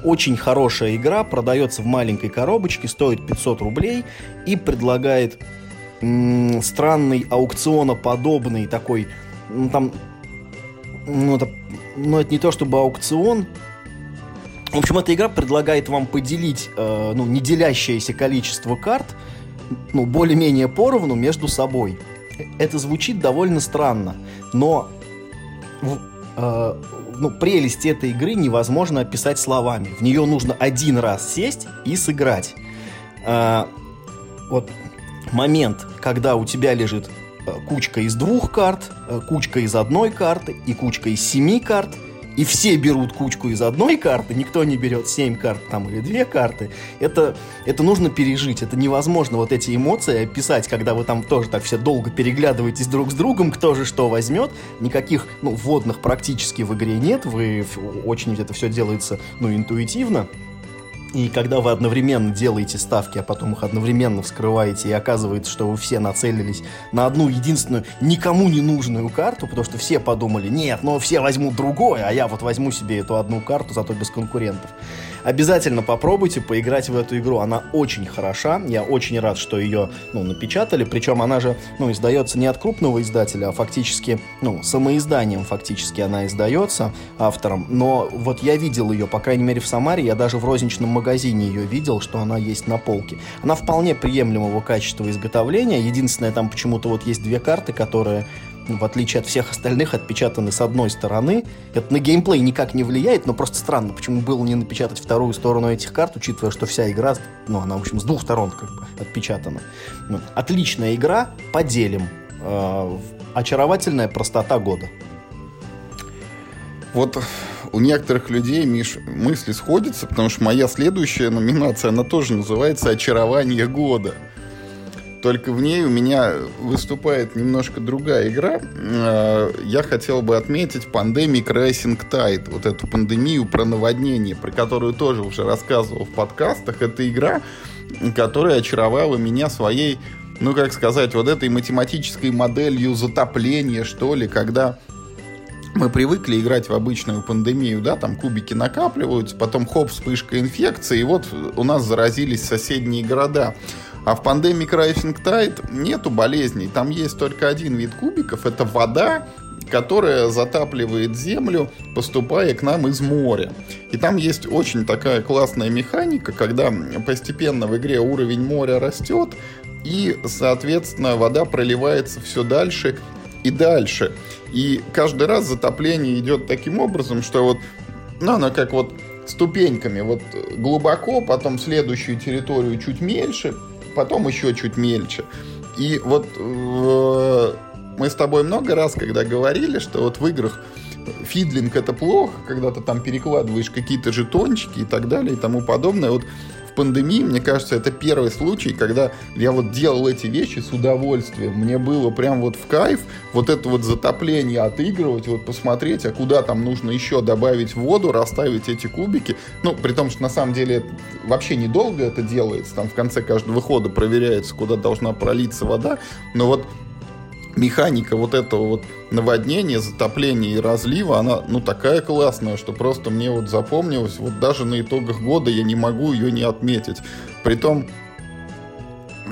Очень хорошая игра, продается в маленькой коробочке, стоит 500 рублей и предлагает странный аукционоподобный такой, ну, там, ну это, ну это не то чтобы аукцион, в общем, эта игра предлагает вам поделить, э, ну, не делящееся количество карт, ну, более-менее поровну между собой. Это звучит довольно странно, но э, ну, прелесть этой игры невозможно описать словами. В нее нужно один раз сесть и сыграть. Э, вот момент, когда у тебя лежит э, кучка из двух карт, э, кучка из одной карты и кучка из семи карт, и все берут кучку из одной карты, никто не берет 7 карт там или 2 карты, это, это нужно пережить, это невозможно вот эти эмоции описать, когда вы там тоже так все долго переглядываетесь друг с другом, кто же что возьмет, никаких, ну, вводных практически в игре нет, вы очень это все делается, ну, интуитивно, и когда вы одновременно делаете ставки, а потом их одновременно вскрываете, и оказывается, что вы все нацелились на одну единственную, никому не нужную карту, потому что все подумали, нет, но все возьмут другое, а я вот возьму себе эту одну карту, зато без конкурентов. Обязательно попробуйте поиграть в эту игру. Она очень хороша. Я очень рад, что ее ну, напечатали. Причем она же ну, издается не от крупного издателя, а фактически ну, самоизданием фактически она издается автором. Но вот я видел ее, по крайней мере, в Самаре. Я даже в розничном магазине ее видел, что она есть на полке. Она вполне приемлемого качества изготовления. Единственное, там почему-то вот есть две карты, которые в отличие от всех остальных, отпечатаны с одной стороны. Это на геймплей никак не влияет, но просто странно, почему было не напечатать вторую сторону этих карт, учитывая, что вся игра, ну, она, в общем, с двух сторон как бы отпечатана. Ну, отличная игра, поделим. Э, очаровательная простота года. Вот у некоторых людей, Миш, мысли сходятся, потому что моя следующая номинация, она тоже называется «Очарование года». Только в ней у меня выступает немножко другая игра. Э, я хотел бы отметить Pandemic Racing Tide, вот эту пандемию про наводнение, про которую тоже уже рассказывал в подкастах. Это игра, которая очаровала меня своей, ну, как сказать, вот этой математической моделью затопления, что ли, когда мы привыкли играть в обычную пандемию, да, там кубики накапливаются, потом хоп, вспышка инфекции, и вот у нас заразились соседние города. А в Pandemic Rising Tide нету болезней. Там есть только один вид кубиков. Это вода, которая затапливает землю, поступая к нам из моря. И там есть очень такая классная механика, когда постепенно в игре уровень моря растет, и, соответственно, вода проливается все дальше и дальше. И каждый раз затопление идет таким образом, что вот, ну, оно как вот ступеньками, вот глубоко, потом следующую территорию чуть меньше, потом еще чуть мельче. И вот э, мы с тобой много раз, когда говорили, что вот в играх фидлинг это плохо, когда ты там перекладываешь какие-то жетончики и так далее и тому подобное. Вот в пандемии, мне кажется, это первый случай, когда я вот делал эти вещи с удовольствием. Мне было прям вот в кайф вот это вот затопление отыгрывать, вот посмотреть, а куда там нужно еще добавить воду, расставить эти кубики. Ну, при том, что на самом деле вообще недолго это делается. Там в конце каждого хода проверяется, куда должна пролиться вода. Но вот механика вот этого вот наводнения, затопления и разлива, она, ну, такая классная, что просто мне вот запомнилось, вот даже на итогах года я не могу ее не отметить. Притом,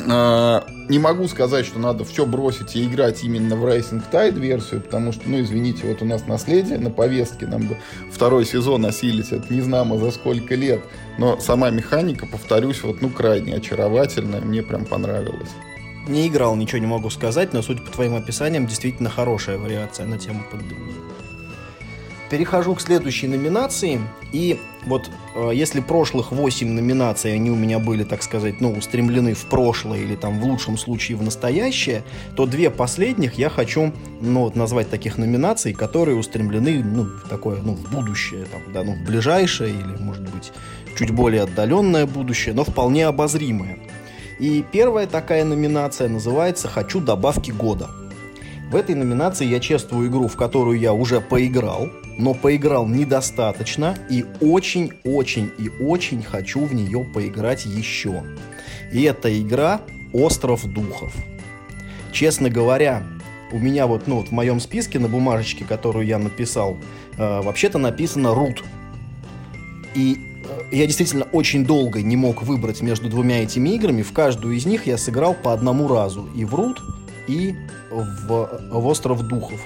э, не могу сказать, что надо все бросить и играть именно в Racing Tide версию, потому что, ну, извините, вот у нас наследие на повестке, нам бы второй сезон осилить, это не знамо за сколько лет, но сама механика, повторюсь, вот, ну, крайне очаровательная, мне прям понравилась. Не играл, ничего не могу сказать, но судя по твоим описаниям, действительно хорошая вариация на тему пандемии. Перехожу к следующей номинации. И вот э, если прошлых 8 номинаций, они у меня были, так сказать, ну, устремлены в прошлое или там в лучшем случае в настоящее, то две последних я хочу, ну, вот, назвать таких номинаций, которые устремлены, ну, в такое, ну, в будущее, там, да, ну, в ближайшее или, может быть, чуть более отдаленное будущее, но вполне обозримое. И первая такая номинация называется «Хочу добавки года». В этой номинации я чествую игру, в которую я уже поиграл, но поиграл недостаточно и очень-очень и очень хочу в нее поиграть еще. И эта игра «Остров духов». Честно говоря, у меня вот, ну, вот в моем списке на бумажечке, которую я написал, э, вообще-то написано «Рут». И я действительно очень долго не мог выбрать между двумя этими играми. В каждую из них я сыграл по одному разу. И в Рут, и в, в Остров Духов.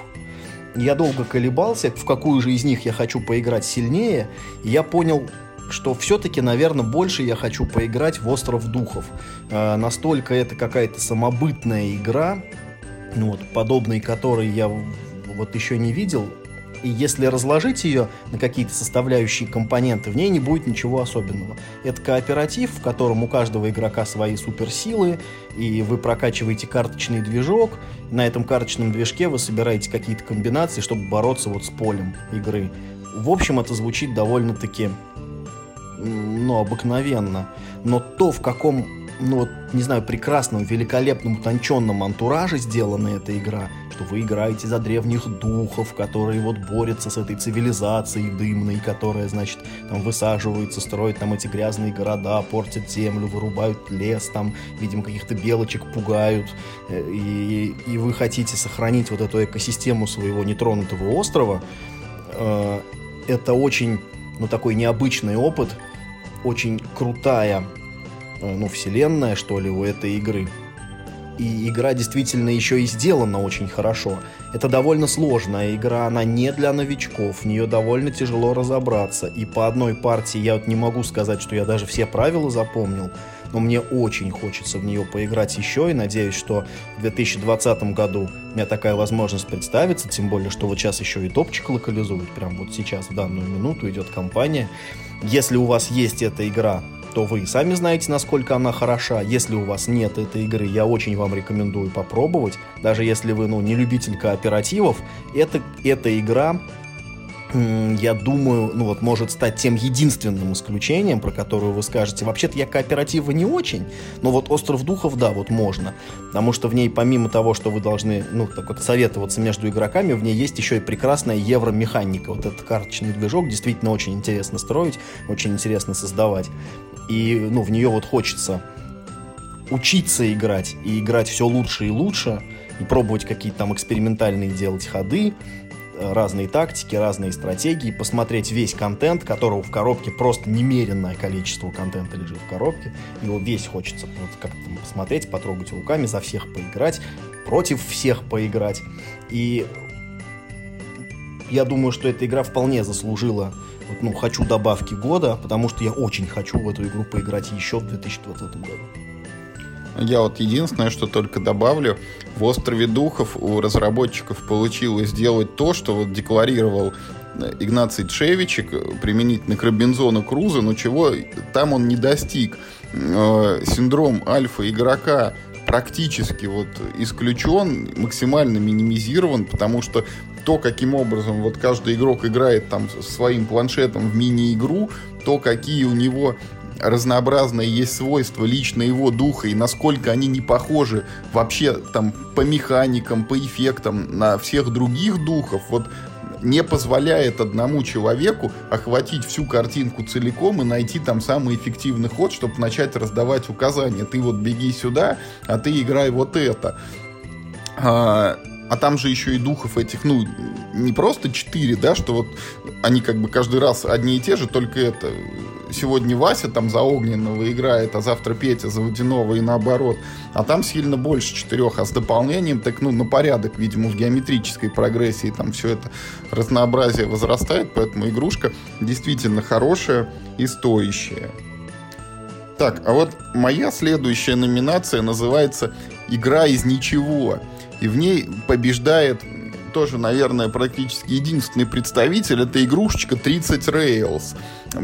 Я долго колебался, в какую же из них я хочу поиграть сильнее. И я понял, что все-таки, наверное, больше я хочу поиграть в Остров Духов. Э, настолько это какая-то самобытная игра, ну вот, подобной которой я вот еще не видел. И если разложить ее на какие-то составляющие компоненты, в ней не будет ничего особенного. Это кооператив, в котором у каждого игрока свои суперсилы, и вы прокачиваете карточный движок. На этом карточном движке вы собираете какие-то комбинации, чтобы бороться вот с полем игры. в общем, это звучит довольно-таки, ну, обыкновенно. Но то, в каком, ну, вот, не знаю, прекрасном, великолепном, утонченном антураже сделана эта игра, что вы играете за древних духов, которые вот борются с этой цивилизацией дымной, которая, значит, там высаживается, строит там эти грязные города, портят землю, вырубают лес, там, видимо, каких-то белочек пугают, э, и, и вы хотите сохранить вот эту экосистему своего нетронутого острова, э, это очень, ну, такой необычный опыт, очень крутая, э, ну, вселенная, что ли, у этой игры. И игра действительно еще и сделана очень хорошо. Это довольно сложная игра, она не для новичков, в нее довольно тяжело разобраться. И по одной партии я вот не могу сказать, что я даже все правила запомнил, но мне очень хочется в нее поиграть еще, и надеюсь, что в 2020 году у меня такая возможность представится, тем более, что вот сейчас еще и топчик локализуют, прям вот сейчас, в данную минуту идет кампания. Если у вас есть эта игра, то вы сами знаете, насколько она хороша. Если у вас нет этой игры, я очень вам рекомендую попробовать. Даже если вы ну, не любитель кооперативов, это, эта игра я думаю, ну вот может стать тем единственным исключением, про которое вы скажете, вообще-то я кооператива не очень, но вот Остров Духов, да, вот можно, потому что в ней помимо того, что вы должны, ну, так вот советоваться между игроками, в ней есть еще и прекрасная евромеханика, вот этот карточный движок действительно очень интересно строить, очень интересно создавать, и, ну, в нее вот хочется учиться играть, и играть все лучше и лучше, и пробовать какие-то там экспериментальные делать ходы, разные тактики, разные стратегии, посмотреть весь контент, которого в коробке просто немеренное количество контента лежит в коробке. Его весь хочется вот как-то посмотреть, потрогать руками, за всех поиграть, против всех поиграть. И я думаю, что эта игра вполне заслужила вот, ну, хочу добавки года, потому что я очень хочу в эту игру поиграть еще в 2020 году. Я вот единственное, что только добавлю, в «Острове Духов» у разработчиков получилось сделать то, что вот декларировал э, Игнаций Тшевичек э, применительно к Робинзону Крузо, но чего там он не достиг. Э, синдром альфа-игрока практически вот исключен, максимально минимизирован, потому что то, каким образом вот каждый игрок играет там своим планшетом в мини-игру, то, какие у него разнообразные есть свойства лично его духа и насколько они не похожи вообще там по механикам, по эффектам на всех других духов, вот не позволяет одному человеку охватить всю картинку целиком и найти там самый эффективный ход, чтобы начать раздавать указания. Ты вот беги сюда, а ты играй вот это. А, там же еще и духов этих, ну, не просто четыре, да, что вот они как бы каждый раз одни и те же, только это сегодня Вася там за Огненного играет, а завтра Петя за Водяного и наоборот. А там сильно больше четырех, а с дополнением так, ну, на порядок, видимо, в геометрической прогрессии там все это разнообразие возрастает, поэтому игрушка действительно хорошая и стоящая. Так, а вот моя следующая номинация называется «Игра из ничего». И в ней побеждает тоже, наверное, практически единственный представитель, это игрушечка 30 Rails.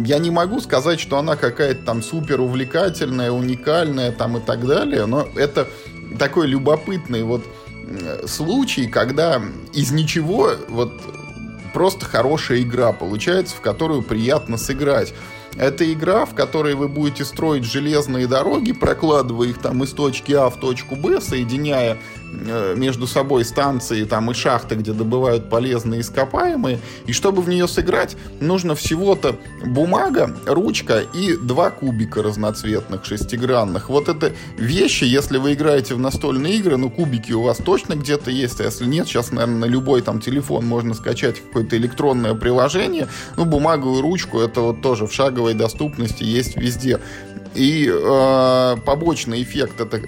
Я не могу сказать, что она какая-то там супер увлекательная, уникальная там и так далее, но это такой любопытный вот случай, когда из ничего вот просто хорошая игра получается, в которую приятно сыграть. Это игра, в которой вы будете строить железные дороги, прокладывая их там из точки А в точку Б, соединяя Э, между собой станции там и шахты, где добывают полезные ископаемые. И чтобы в нее сыграть, нужно всего-то бумага, ручка и два кубика разноцветных, шестигранных. Вот это вещи, если вы играете в настольные игры, ну кубики у вас точно где-то есть, а если нет, сейчас, наверное, на любой там телефон можно скачать какое-то электронное приложение. Ну, бумагу и ручку, это вот тоже в шаговой доступности есть везде. И э, побочный эффект это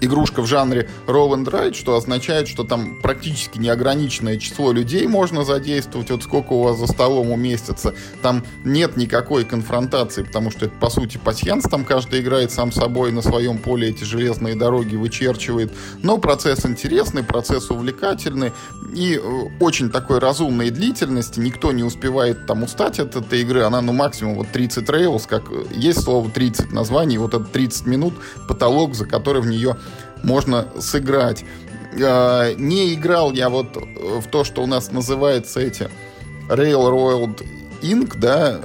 игрушка в жанре roll and ride, что означает, что там практически неограниченное число людей можно задействовать, вот сколько у вас за столом уместится. Там нет никакой конфронтации, потому что это, по сути, пасьянс, там каждый играет сам собой на своем поле эти железные дороги вычерчивает. Но процесс интересный, процесс увлекательный и э, очень такой разумной длительности. Никто не успевает там устать от этой игры. Она, ну, максимум вот 30 рейлс, как э, есть слово 30 названий, вот это 30 минут потолок, за который в нее можно сыграть. А, не играл я вот в то, что у нас называется эти Railroad Inc., да,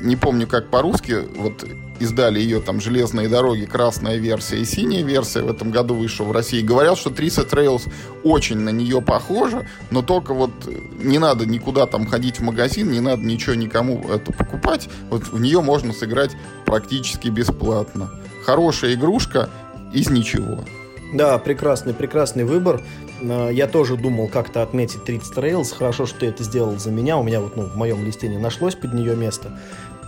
не помню как по-русски, вот издали ее там «Железные дороги», красная версия и синяя версия в этом году вышла в России. Говорят, что Триса Trails очень на нее похожа, но только вот не надо никуда там ходить в магазин, не надо ничего никому это покупать. Вот в нее можно сыграть практически бесплатно. Хорошая игрушка из ничего. Да, прекрасный, прекрасный выбор. А, я тоже думал как-то отметить 30 Rails. Хорошо, что ты это сделал за меня. У меня вот ну, в моем листе не нашлось под нее места.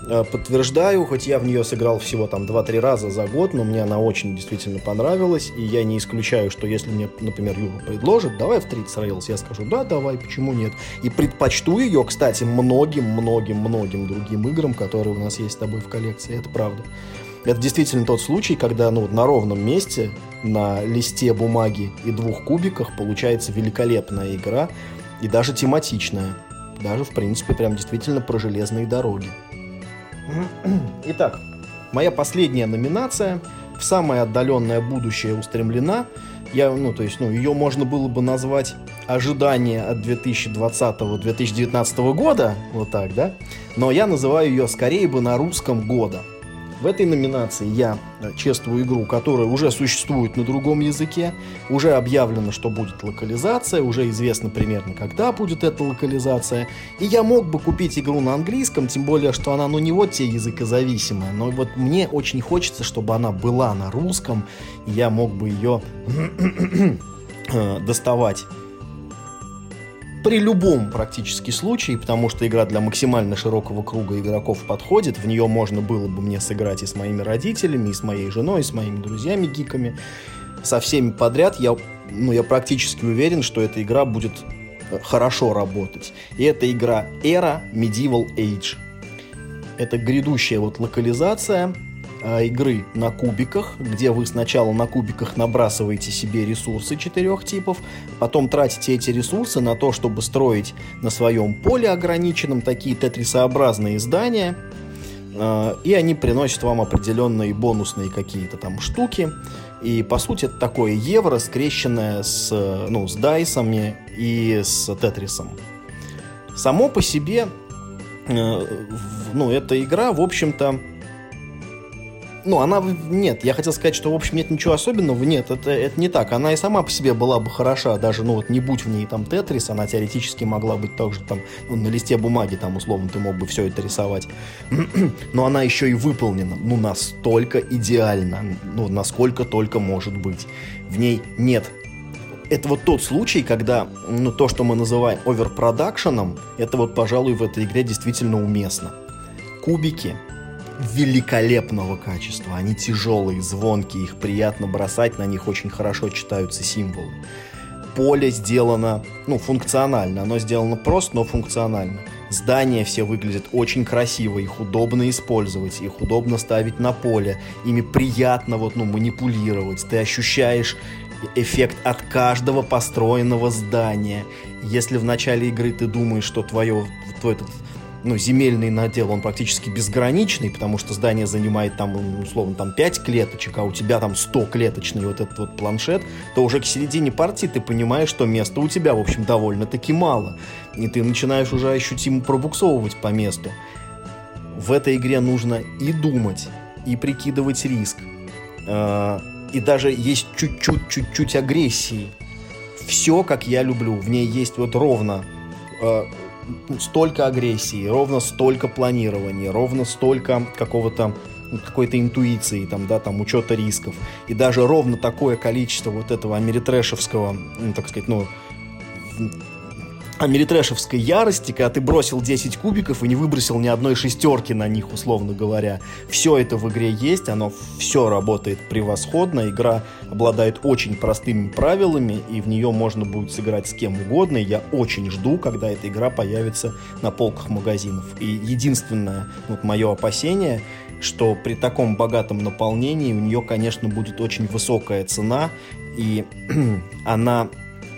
А, подтверждаю, хоть я в нее сыграл всего там 2-3 раза за год, но мне она очень действительно понравилась. И я не исключаю, что если мне, например, Юра предложит, давай в 30 Rails, я скажу, да, давай, почему нет. И предпочту ее, кстати, многим-многим-многим другим играм, которые у нас есть с тобой в коллекции. Это правда. Это действительно тот случай, когда ну, на ровном месте, на листе бумаги и двух кубиках получается великолепная игра и даже тематичная. Даже, в принципе, прям действительно про железные дороги. Итак, моя последняя номинация в самое отдаленное будущее устремлена. Я, ну, то есть, ну, ее можно было бы назвать ожидание от 2020-2019 года, вот так, да? Но я называю ее скорее бы на русском года. В этой номинации я э, чествую игру, которая уже существует на другом языке, уже объявлено, что будет локализация, уже известно примерно, когда будет эта локализация. И я мог бы купить игру на английском, тем более, что она, ну, не вот те языкозависимая, но вот мне очень хочется, чтобы она была на русском, и я мог бы ее э, доставать при любом практически случае, потому что игра для максимально широкого круга игроков подходит, в нее можно было бы мне сыграть и с моими родителями, и с моей женой, и с моими друзьями-гиками, со всеми подряд, я, ну, я практически уверен, что эта игра будет э, хорошо работать. И это игра Era Medieval Age. Это грядущая вот локализация игры на кубиках, где вы сначала на кубиках набрасываете себе ресурсы четырех типов, потом тратите эти ресурсы на то, чтобы строить на своем поле ограниченном такие тетрисообразные здания, э, и они приносят вам определенные бонусные какие-то там штуки. И по сути это такое евро, скрещенное с, ну, с дайсами и с тетрисом. Само по себе, э, ну, эта игра, в общем-то, ну, она... Нет, я хотел сказать, что, в общем, нет ничего особенного. Нет, это, это не так. Она и сама по себе была бы хороша. Даже, ну, вот не будь в ней там Тетрис, она теоретически могла быть также там ну, на листе бумаги, там, условно, ты мог бы все это рисовать. Но она еще и выполнена, ну, настолько идеально. Ну, насколько только может быть. В ней нет это вот тот случай, когда ну, то, что мы называем оверпродакшеном, это вот, пожалуй, в этой игре действительно уместно. Кубики, великолепного качества. Они тяжелые, звонкие, их приятно бросать, на них очень хорошо читаются символы. Поле сделано, ну, функционально. Оно сделано просто, но функционально. Здания все выглядят очень красиво, их удобно использовать, их удобно ставить на поле, ими приятно вот, ну, манипулировать. Ты ощущаешь эффект от каждого построенного здания. Если в начале игры ты думаешь, что твое, твой этот ну, земельный надел, он практически безграничный, потому что здание занимает там, условно, там 5 клеточек, а у тебя там 100 клеточный вот этот вот планшет, то уже к середине партии ты понимаешь, что места у тебя, в общем, довольно-таки мало. И ты начинаешь уже ощутимо пробуксовывать по месту. В этой игре нужно и думать, и прикидывать риск. А, и даже есть чуть-чуть, чуть-чуть агрессии. Все, как я люблю. В ней есть вот ровно а, столько агрессии, ровно столько планирования, ровно столько какого-то ну, какой-то интуиции, там, да, там, учета рисков. И даже ровно такое количество вот этого америтрэшевского, ну, так сказать, ну, америтрэшевской ярости, когда ты бросил 10 кубиков и не выбросил ни одной шестерки на них, условно говоря. Все это в игре есть, оно все работает превосходно, игра обладает очень простыми правилами, и в нее можно будет сыграть с кем угодно, я очень жду, когда эта игра появится на полках магазинов. И единственное вот мое опасение, что при таком богатом наполнении у нее, конечно, будет очень высокая цена, и она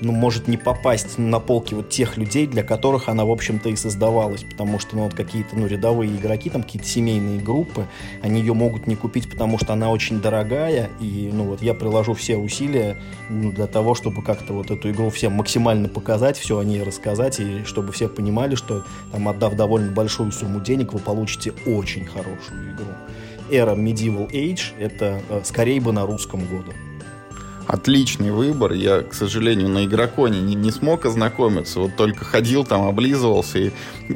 ну, может не попасть на полки вот тех людей, для которых она, в общем-то, и создавалась. Потому что, ну, вот какие-то, ну, рядовые игроки, там, какие-то семейные группы, они ее могут не купить, потому что она очень дорогая. И, ну, вот я приложу все усилия ну, для того, чтобы как-то вот эту игру всем максимально показать, все о ней рассказать, и чтобы все понимали, что, там, отдав довольно большую сумму денег, вы получите очень хорошую игру. Эра Medieval Age — это э, скорее бы на русском году отличный выбор. Я, к сожалению, на игроконе не, не смог ознакомиться. Вот только ходил там, облизывался и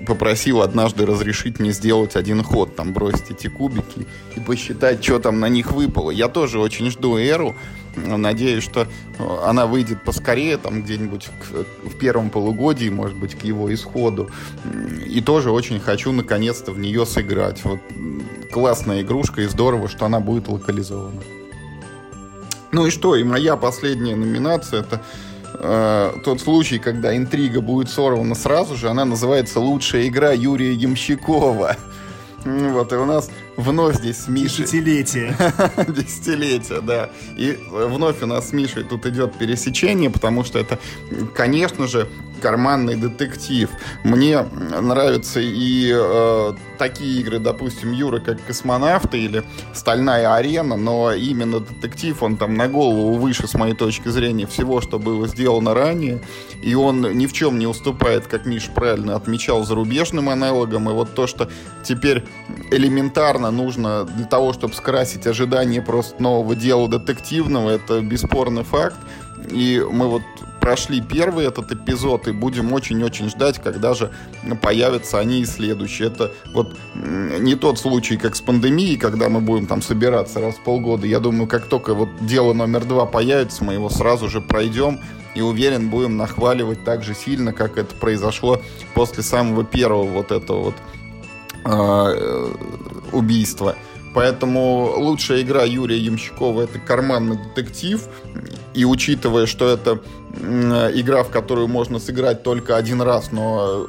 попросил однажды разрешить мне сделать один ход. Там бросить эти кубики и посчитать, что там на них выпало. Я тоже очень жду эру. Надеюсь, что она выйдет поскорее, там где-нибудь в первом полугодии, может быть, к его исходу. И тоже очень хочу наконец-то в нее сыграть. Вот классная игрушка и здорово, что она будет локализована. Ну и что, и моя последняя номинация это э, тот случай, когда интрига будет сорвана сразу же. Она называется «Лучшая игра Юрия Ямщикова». Вот, и у нас вновь здесь с Мишей... Десятилетие. Десятилетие, да. И вновь у нас с Мишей тут идет пересечение, потому что это, конечно же, карманный детектив. Мне нравятся и э, такие игры, допустим, Юра, как «Космонавты» или «Стальная арена», но именно детектив, он там на голову выше, с моей точки зрения, всего, что было сделано ранее, и он ни в чем не уступает, как Миш правильно отмечал, зарубежным аналогам, и вот то, что теперь элементарно нужно для того, чтобы скрасить ожидания просто нового дела детективного, это бесспорный факт, и мы вот прошли первый этот эпизод и будем очень-очень ждать, когда же появятся они и следующие. Это вот не тот случай, как с пандемией, когда мы будем там собираться раз в полгода. Я думаю, как только вот дело номер два появится, мы его сразу же пройдем и уверен, будем нахваливать так же сильно, как это произошло после самого первого вот этого вот э, убийства. Поэтому лучшая игра Юрия Ямщикова это карманный детектив. И учитывая, что это игра, в которую можно сыграть только один раз, но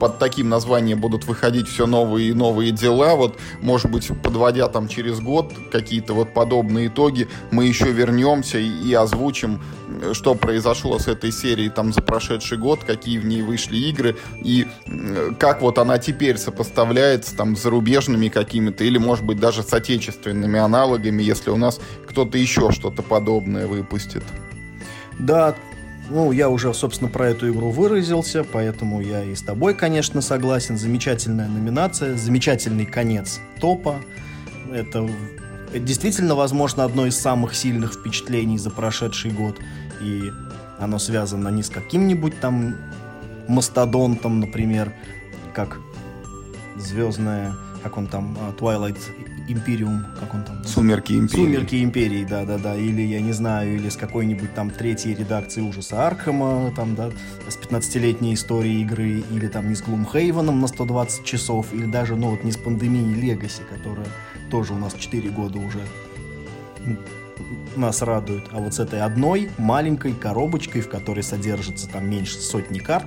под таким названием будут выходить все новые и новые дела. Вот, может быть, подводя там через год какие-то вот подобные итоги, мы еще вернемся и, и озвучим, что произошло с этой серией там за прошедший год, какие в ней вышли игры и как вот она теперь сопоставляется там с зарубежными какими-то или, может быть, даже с отечественными аналогами, если у нас кто-то еще что-то подобное выпустит. Да, ну, я уже, собственно, про эту игру выразился, поэтому я и с тобой, конечно, согласен. Замечательная номинация, замечательный конец топа. Это действительно, возможно, одно из самых сильных впечатлений за прошедший год. И оно связано не с каким-нибудь там мастодонтом, например, как звездная, как он там, а, Twilight Империум, как он там? Сумерки Империи. Сумерки Империи, да-да-да. Или, я не знаю, или с какой-нибудь там третьей редакции ужаса Аркхема, там, да, с 15-летней историей игры, или там не с Глумхейвеном на 120 часов, или даже, ну, вот не с пандемией Легаси, которая тоже у нас 4 года уже нас радует, а вот с этой одной маленькой коробочкой, в которой содержится там меньше сотни карт,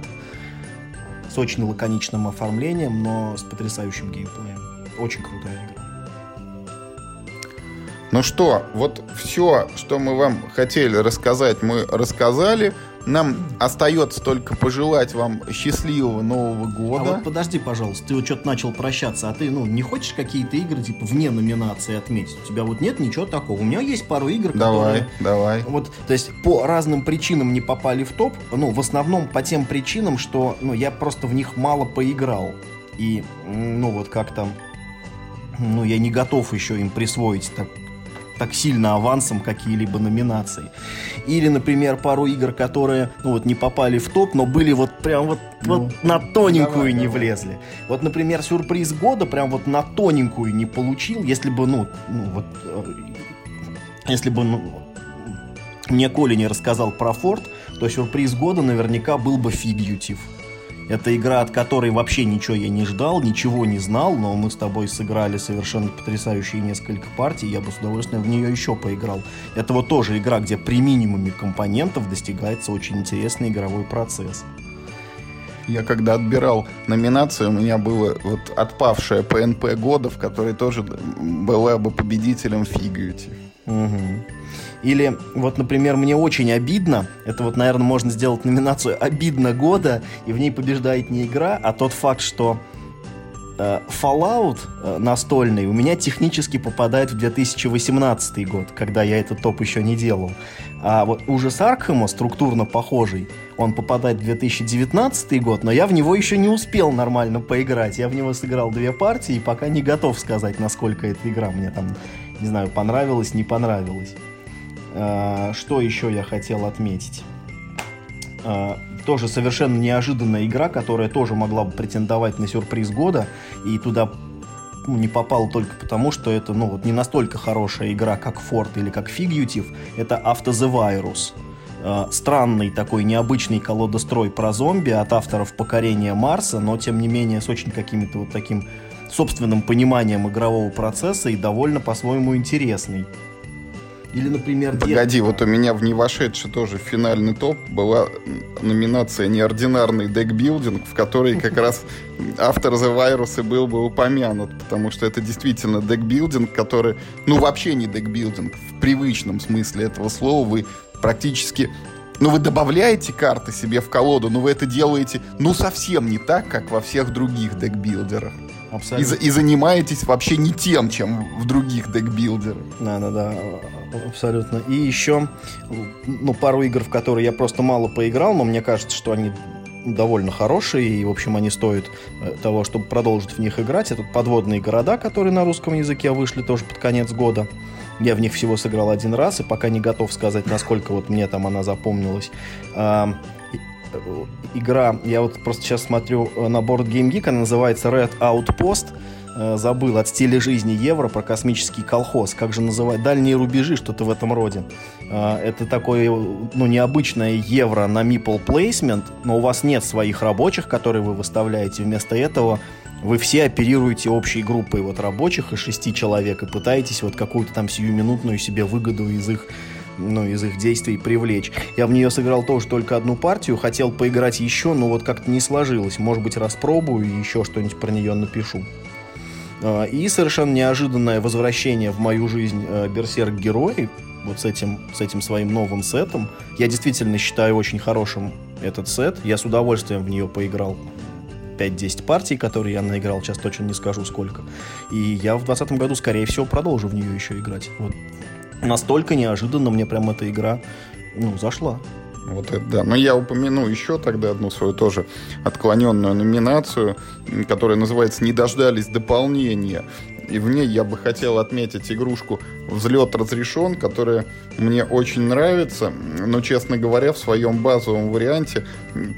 с очень лаконичным оформлением, но с потрясающим геймплеем. Очень крутая игра. Ну что, вот все, что мы вам хотели рассказать, мы рассказали. Нам остается только пожелать вам счастливого Нового года. А вот подожди, пожалуйста, ты вот что-то начал прощаться, а ты, ну, не хочешь какие-то игры, типа, вне номинации отметить? У тебя вот нет ничего такого. У меня есть пару игр, давай, которые... Давай, Вот, то есть, по разным причинам не попали в топ, ну, в основном по тем причинам, что, ну, я просто в них мало поиграл. И, ну, вот как то ну, я не готов еще им присвоить так, так сильно авансом какие-либо номинации. Или, например, пару игр, которые ну, вот, не попали в топ, но были вот прям вот, ну, вот на тоненькую давай, не давай. влезли. Вот, например, сюрприз года прям вот на тоненькую не получил, если бы, ну, ну вот, э, если бы, ну, мне Коля не рассказал про Форд, то сюрприз года наверняка был бы Фигьютив. Это игра, от которой вообще ничего я не ждал, ничего не знал, но мы с тобой сыграли совершенно потрясающие несколько партий, я бы с удовольствием в нее еще поиграл. Это вот тоже игра, где при минимуме компонентов достигается очень интересный игровой процесс. Я когда отбирал номинацию, у меня было вот отпавшая ПНП года, в которой тоже была бы победителем Фигьюти. Угу. Или вот, например, мне очень обидно, это вот, наверное, можно сделать номинацию «Обидно года», и в ней побеждает не игра, а тот факт, что э, Fallout э, настольный у меня технически попадает в 2018 год, когда я этот топ еще не делал. А вот ужас Аркхема, структурно похожий, он попадает в 2019 год, но я в него еще не успел нормально поиграть. Я в него сыграл две партии и пока не готов сказать, насколько эта игра мне там, не знаю, понравилась, не понравилась. А, что еще я хотел отметить? А, тоже совершенно неожиданная игра, которая тоже могла бы претендовать на сюрприз года, и туда ну, не попал только потому, что это ну, вот не настолько хорошая игра, как Ford или как Figutive. Это After the Virus. Э, странный такой необычный колодострой про зомби от авторов покорения Марса, но тем не менее с очень каким-то вот таким собственным пониманием игрового процесса и довольно по-своему интересный. Или, например, Погоди, дед... вот у меня в не вошедший тоже финальный топ была номинация «Неординарный декбилдинг», в которой как раз автор The Virus и был бы упомянут, потому что это действительно декбилдинг, который, ну, вообще не декбилдинг в привычном смысле этого слова. Вы практически ну, вы добавляете карты себе в колоду, но вы это делаете, ну, совсем не так, как во всех других декбилдерах. Абсолютно. И, и занимаетесь вообще не тем, чем в других декбилдерах. Да, да, да, абсолютно. И еще, ну, пару игр, в которые я просто мало поиграл, но мне кажется, что они довольно хорошие, и, в общем, они стоят э, того, чтобы продолжить в них играть. Это подводные города, которые на русском языке вышли тоже под конец года. Я в них всего сыграл один раз, и пока не готов сказать, насколько вот мне там она запомнилась. А, игра, я вот просто сейчас смотрю э, на борт Game Geek, она называется Red Outpost. Э, забыл, от стиля жизни евро про космический колхоз. Как же называть? Дальние рубежи, что-то в этом роде. Это такое, ну, необычное евро на meeple placement, но у вас нет своих рабочих, которые вы выставляете. Вместо этого вы все оперируете общей группой вот рабочих из шести человек и пытаетесь вот какую-то там сиюминутную себе выгоду из их ну, из их действий привлечь. Я в нее сыграл тоже только одну партию, хотел поиграть еще, но вот как-то не сложилось. Может быть, распробую и еще что-нибудь про нее напишу. А, и совершенно неожиданное возвращение в мою жизнь э, Берсерк Герои, вот с этим, с этим своим новым сетом. Я действительно считаю очень хорошим этот сет. Я с удовольствием в нее поиграл 5-10 партий, которые я наиграл, сейчас точно не скажу сколько. И я в 2020 году, скорее всего, продолжу в нее еще играть. Вот. Настолько неожиданно мне прям эта игра ну, зашла. Вот это да. Но я упомяну еще тогда одну свою тоже отклоненную номинацию, которая называется «Не дождались дополнения». И в ней я бы хотел отметить игрушку «Взлет разрешен», которая мне очень нравится, но, честно говоря, в своем базовом варианте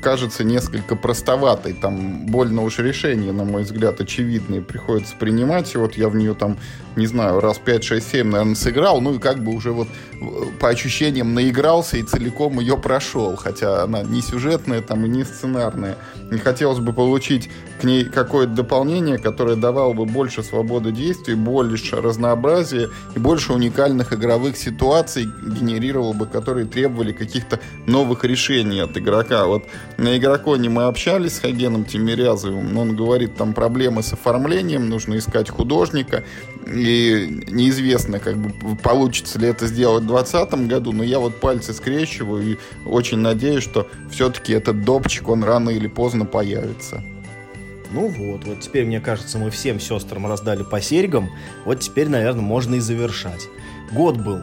кажется несколько простоватой. Там больно уж решение, на мой взгляд, очевидные приходится принимать. И вот я в нее там, не знаю, раз 5, 6, 7, наверное, сыграл, ну и как бы уже вот по ощущениям наигрался и целиком ее прошел. Хотя она не сюжетная там и не сценарная. И хотелось бы получить к ней какое-то дополнение, которое давало бы больше свободы действий, больше разнообразия и больше уникальных игровых ситуаций, генерировал бы, которые требовали каких-то новых решений от игрока. Вот на игроконе мы общались с Хагеном Тимирязовым, он говорит, там проблемы с оформлением, нужно искать художника, и неизвестно, как бы, получится ли это сделать в 2020 году, но я вот пальцы скрещиваю и очень надеюсь, что все-таки этот допчик, он рано или поздно появится. Ну вот, вот теперь, мне кажется, мы всем сестрам раздали по серьгам. Вот теперь, наверное, можно и завершать. Год был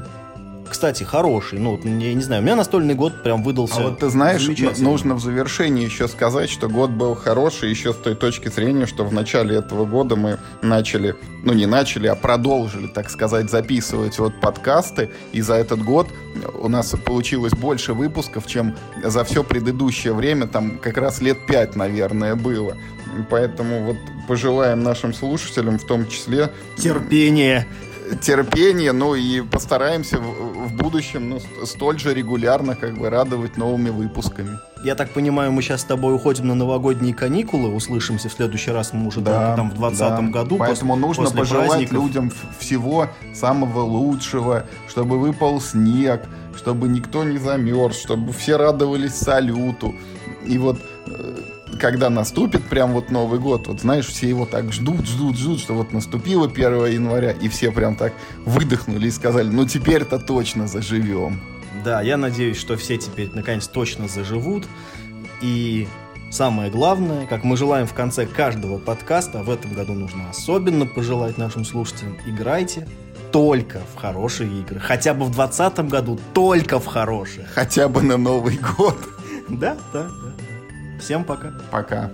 кстати, хороший. Ну, я не знаю, у меня настольный год прям выдался. А вот ты знаешь, нужно в завершении еще сказать, что год был хороший еще с той точки зрения, что в начале этого года мы начали, ну не начали, а продолжили, так сказать, записывать вот подкасты. И за этот год у нас получилось больше выпусков, чем за все предыдущее время, там как раз лет пять, наверное, было. Поэтому вот пожелаем нашим слушателям в том числе... Терпение терпение, ну и постараемся в, в будущем ну, столь же регулярно как бы радовать новыми выпусками. Я так понимаю, мы сейчас с тобой уходим на новогодние каникулы, услышимся в следующий раз, мы уже да, там в 2020 да. году. Поэтому после, нужно после пожелать праздников. людям всего самого лучшего, чтобы выпал снег, чтобы никто не замерз, чтобы все радовались салюту. И вот э, когда наступит прям вот Новый год, вот знаешь, все его так ждут, ждут, ждут, что вот наступило 1 января, и все прям так выдохнули и сказали, ну теперь-то точно заживем. Да, я надеюсь, что все теперь наконец точно заживут. И самое главное, как мы желаем в конце каждого подкаста, в этом году нужно особенно пожелать нашим слушателям, играйте только в хорошие игры. Хотя бы в 2020 году только в хорошие. Хотя бы на Новый год. Да, да, да. Всем пока. Пока.